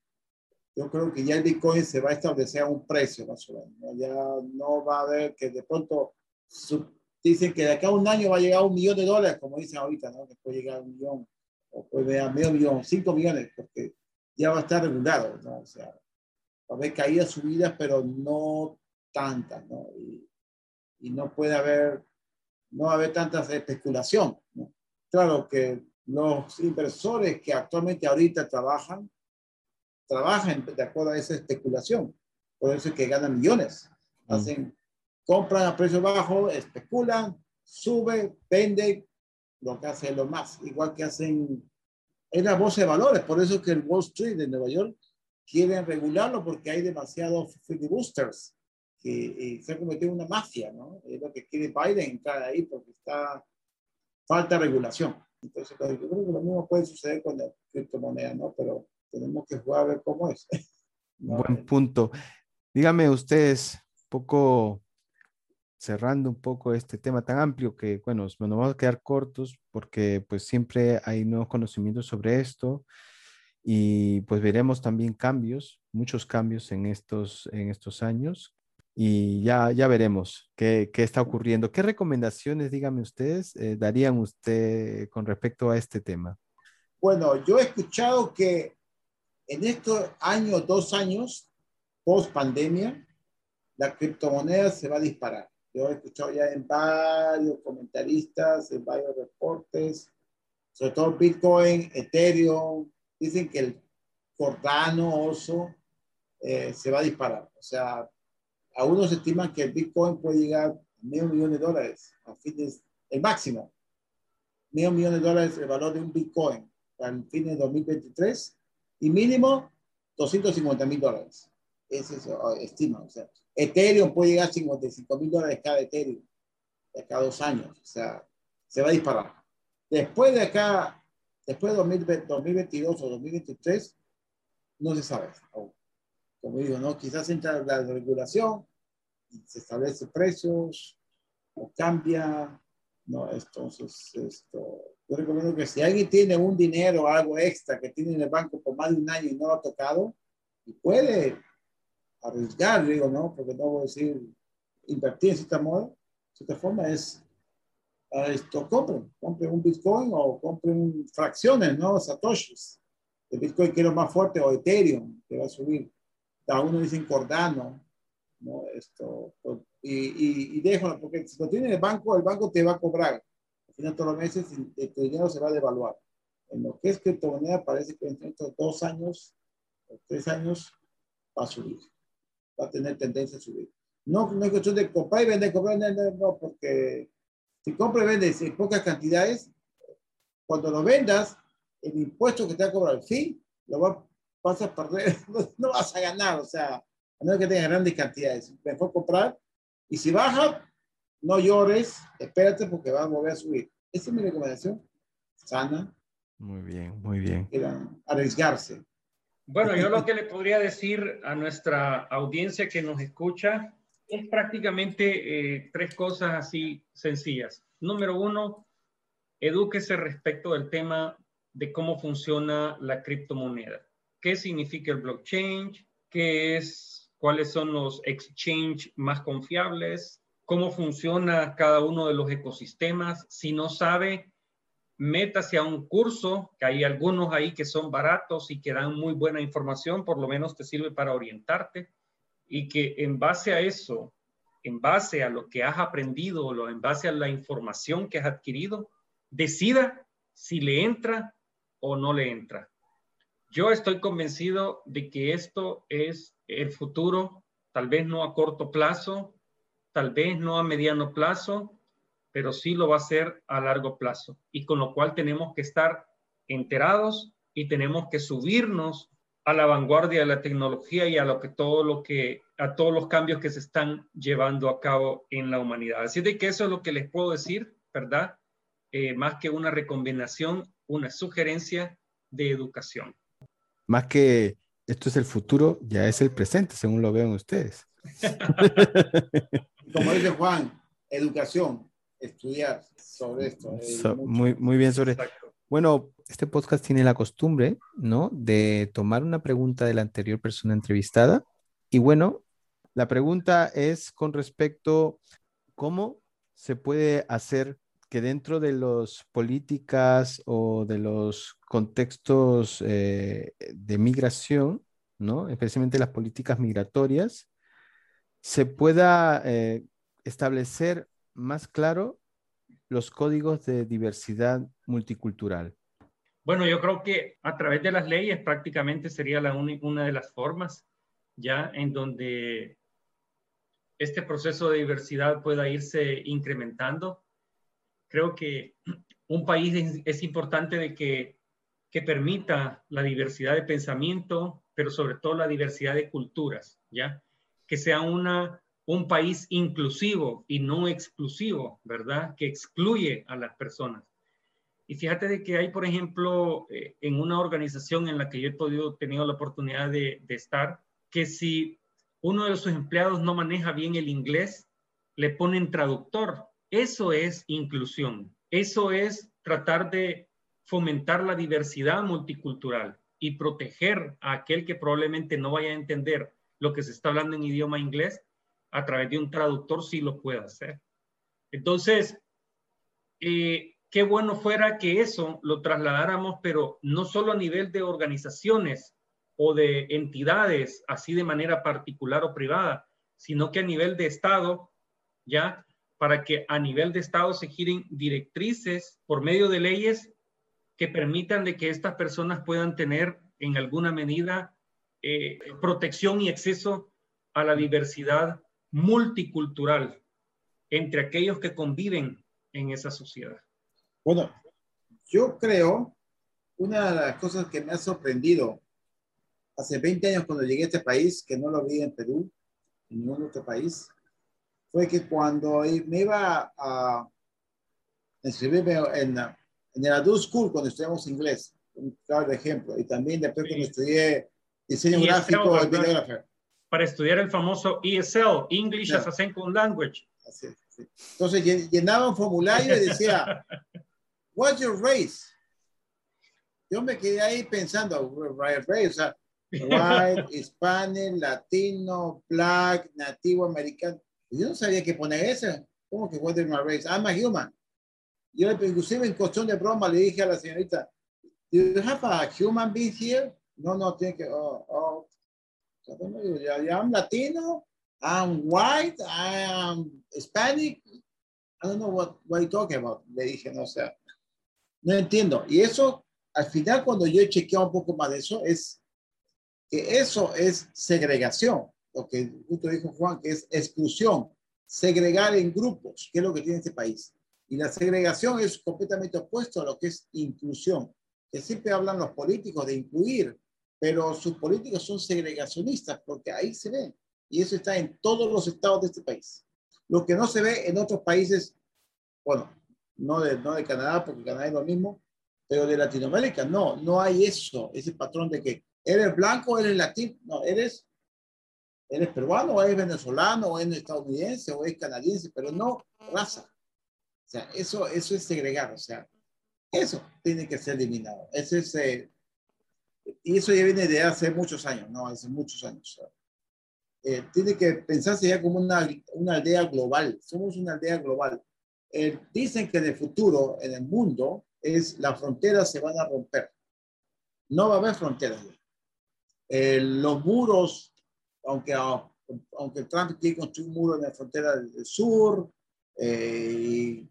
yo creo que ya el Bitcoin se va a establecer a un precio más o menos. Ya no va a haber que de pronto dicen que de acá a un año va a llegar a un millón de dólares, como dicen ahorita, ¿no? que puede llegar a un millón, o puede llegar a medio millón, cinco millones, porque ya va a estar regulado, ¿no? O sea, va a haber caídas, subidas, pero no tantas, ¿no? Y, y no puede haber, no va a haber tanta especulación. ¿no? Claro que los inversores que actualmente ahorita trabajan, trabajan de acuerdo a esa especulación. Por eso es que ganan millones. Mm. Hacen, compran a precio bajo, especulan, sube, venden, lo que hacen lo más. Igual que hacen en la bolsa de valores. Por eso es que el Wall Street de Nueva York quieren regularlo porque hay demasiados boosters que eh, se ha convertido en una mafia, ¿no? Es lo que quiere Biden entrar ahí porque está falta regulación. Entonces, pues, yo creo que lo mismo puede suceder con la criptomoneda, ¿no? Pero tenemos que jugar a ver cómo es. Buen punto. Dígame ustedes, poco cerrando un poco este tema tan amplio que, bueno, nos vamos a quedar cortos porque pues siempre hay nuevos conocimientos sobre esto y pues veremos también cambios, muchos cambios en estos, en estos años y ya, ya veremos qué, qué está ocurriendo. ¿Qué recomendaciones, dígame ustedes, eh, darían usted con respecto a este tema? Bueno, yo he escuchado que en estos años, dos años, post pandemia, la criptomoneda se va a disparar. Yo he escuchado ya en varios comentaristas, en varios reportes, sobre todo Bitcoin, Ethereum, dicen que el Cordano, Oso, eh, se va a disparar. O sea, algunos estiman que el Bitcoin puede llegar a medio millón de dólares a fines, el máximo, medio millón de dólares el valor de un Bitcoin para fin de 2023 y mínimo 250 mil dólares. Ese es estima. O sea, Ethereum puede llegar a 55 mil dólares cada Ethereum de cada dos años. O sea, se va a disparar. Después de acá, después de 2022 o 2023, no se sabe como digo, ¿no? Quizás entra la regulación, se establece precios, o cambia, ¿no? Entonces, esto, yo recomiendo que si alguien tiene un dinero, algo extra que tiene en el banco por más de un año y no lo ha tocado, y puede arriesgar, digo, ¿no? Porque no voy a decir invertir en cierta modo, cierta forma es esto, compren, compren un Bitcoin o compren fracciones, ¿no? Satoshis. El Bitcoin que es lo más fuerte o Ethereum que va a subir a uno dicen Cordano, ¿no? Esto, pues, y, y, déjalo, porque si lo tiene en el banco, el banco te va a cobrar. Al final todos los meses, tu dinero se va a devaluar. En lo que es criptomoneda, parece que entre estos dos años o tres años va a subir. Va a tener tendencia a subir. No, no es cuestión de comprar y vender, comprar y vender, no, porque si compras y vendes en pocas cantidades, cuando lo vendas, el impuesto que te va a cobrar fin, lo va, vas a perder, no, vas a ganar, o sea, a menos que tengas grandes cantidades. Mejor comprar y si baja, no llores, espérate porque va a volver a subir. Esa es mi recomendación, sana. Muy bien, muy bien. arriesgarse. Bueno, yo lo que le podría decir a nuestra audiencia que nos escucha es prácticamente eh, tres cosas así sencillas. Número uno, edúquese respecto del tema de cómo funciona la criptomoneda qué significa el blockchain, qué es, cuáles son los exchange más confiables, cómo funciona cada uno de los ecosistemas. Si no sabe, métase a un curso, que hay algunos ahí que son baratos y que dan muy buena información, por lo menos te sirve para orientarte. y que en base a eso, en base a lo que has aprendido o en base a la información que has adquirido, decida si le entra o no le entra. Yo estoy convencido de que esto es el futuro, tal vez no a corto plazo, tal vez no a mediano plazo, pero sí lo va a ser a largo plazo. Y con lo cual tenemos que estar enterados y tenemos que subirnos a la vanguardia de la tecnología y a lo que todo lo que a todos los cambios que se están llevando a cabo en la humanidad. Así de que eso es lo que les puedo decir, ¿verdad? Eh, más que una recomendación, una sugerencia de educación. Más que esto es el futuro, ya es el presente, según lo vean ustedes. Como dice Juan, educación, estudiar sobre esto. muy, muy bien sobre Bueno, este podcast tiene la costumbre, ¿no? De tomar una pregunta de la anterior persona entrevistada. Y bueno, la pregunta es con respecto cómo se puede hacer que dentro de las políticas o de los contextos eh, de migración, ¿no? especialmente las políticas migratorias, se pueda eh, establecer más claro los códigos de diversidad multicultural. Bueno, yo creo que a través de las leyes prácticamente sería la una de las formas ya en donde este proceso de diversidad pueda irse incrementando. Creo que un país es, importante de que, que permita la diversidad de pensamiento, pero sobre todo la diversidad de culturas, ¿ya? Que sea una, un país inclusivo y no exclusivo, ¿verdad? Que excluye a las personas. Y fíjate de que hay, por ejemplo, eh, en una organización en la que yo he podido, tenido la oportunidad de, estar, que si uno de sus empleados no maneja bien el inglés, le ponen traductor. Eso es inclusión. Eso es tratar de fomentar la diversidad multicultural y proteger a aquel que probablemente no vaya a entender lo que se está hablando en idioma inglés a través de un traductor sí lo puede hacer. Entonces, eh, qué bueno fuera que eso lo trasladáramos, pero no solo a nivel de organizaciones o de entidades, así de manera particular o privada, sino que a nivel de Estado, ya, para que a nivel de Estado se giren directrices por medio de leyes que permitan de que estas personas puedan tener en alguna medida eh, protección y acceso a la diversidad multicultural entre aquellos que conviven en esa sociedad. Bueno, yo creo, una de las cosas que me ha sorprendido hace 20 años cuando llegué a este país, que no lo vi en Perú, en ningún otro país, fue que cuando me iba a inscribirme en, en el Adult School, cuando estudiamos inglés, un claro ejemplo, y también después cuando estudié diseño gráfico y videógrafo. Para estudiar el famoso ESL, English as a Second Language. Así es, Entonces llenaba un formulario y decía, What's your race? Yo me quedé ahí pensando, race, o sea, white, hispanic, latino, black, nativo americano. Yo no sabía qué poner eso. ¿Cómo que what's my race? I'm a human. Yo inclusive en cuestión de broma le dije a la señorita, do you have a human being here? No, no, tiene que, oh, oh. I'm latino, I'm white, I'm Hispanic. I don't know what, what you talking about. Le dije, no sé. No entiendo. Y eso, al final, cuando yo he chequeado un poco más de eso, es que eso es segregación. Lo que justo dijo Juan, que es exclusión. Segregar en grupos, que es lo que tiene este país. Y la segregación es completamente opuesto a lo que es inclusión. Que siempre hablan los políticos de incluir, pero sus políticos son segregacionistas, porque ahí se ve. Y eso está en todos los estados de este país. Lo que no se ve en otros países, bueno, no de, no de Canadá, porque Canadá es lo mismo, pero de Latinoamérica, no, no hay eso, ese patrón de que eres blanco, eres latino, no, eres, eres peruano, o eres venezolano, o eres estadounidense, o eres canadiense, pero no raza. O sea, eso, eso es segregar, o sea, eso tiene que ser eliminado. Ese es, eh, y eso ya viene de hace muchos años, ¿no? Hace muchos años. Eh, tiene que pensarse ya como una, una aldea global. Somos una aldea global. Eh, dicen que en el futuro, en el mundo, es las fronteras se van a romper. No va a haber fronteras. Eh, los muros, aunque aunque Trump quiere construir un muro en la frontera del sur, eh,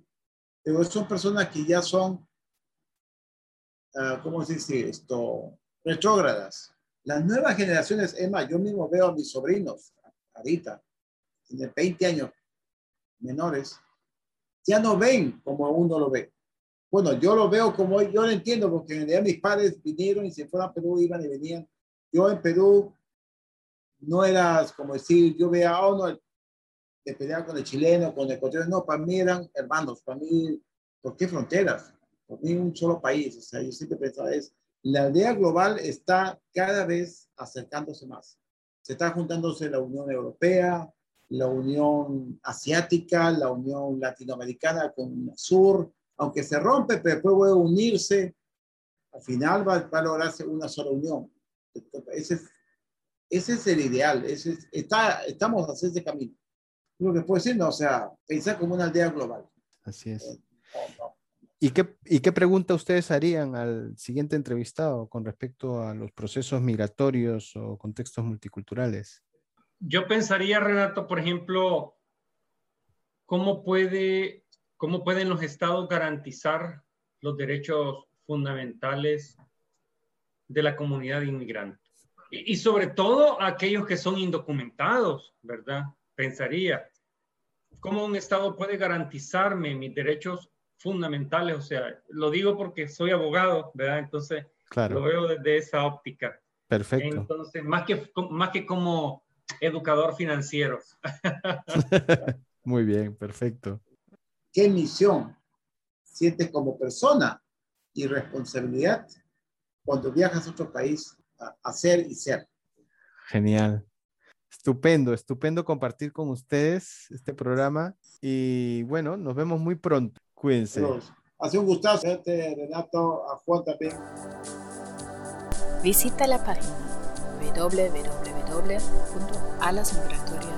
pero son personas que ya son, uh, ¿cómo se dice esto? Retrógradas. Las nuevas generaciones, Emma, yo mismo veo a mis sobrinos, ahorita, de 20 años menores, ya no ven como uno lo ve. Bueno, yo lo veo como, yo lo entiendo, porque en realidad mis padres vinieron y se fueron a Perú, iban y venían. Yo en Perú no era como decir, yo veía, oh, no, de pelear con el chileno, con el ecuatoriano, no, para mí eran hermanos, para mí, ¿por qué fronteras? Para mí un solo país, o sea, yo siempre pensaba es, la idea global está cada vez acercándose más. Se está juntándose la Unión Europea, la Unión Asiática, la Unión Latinoamericana con Sur, aunque se rompe, pero después puede unirse, al final va, va, a lograrse una sola unión. Ese es, ese es el ideal, ese es, está, estamos hacia ese camino. Lo que puedo decir, no, o sea, pensar como una aldea global. Así es. Eh, no, no. ¿Y qué, ¿Y qué pregunta ustedes harían al siguiente entrevistado con respecto a los procesos migratorios o contextos multiculturales? Yo pensaría, Renato, por ejemplo, cómo, puede, cómo pueden los estados garantizar los derechos fundamentales de la comunidad inmigrante. Y, y sobre todo aquellos que son indocumentados, ¿verdad? Pensaría, ¿cómo un estado puede garantizarme mis derechos fundamentales, o sea, lo digo porque soy abogado, ¿verdad? Entonces, claro. lo veo desde esa óptica. Perfecto. Entonces, más que, más que como educador financiero. Muy bien, perfecto. ¿Qué misión sientes como persona y responsabilidad cuando viajas a otro país a hacer y ser? Genial. Estupendo, estupendo compartir con ustedes este programa y bueno, nos vemos muy pronto. Cuídense. Hace un gustazo verte, Renato, a Juan también. Visita la página www.alasmigratorias.com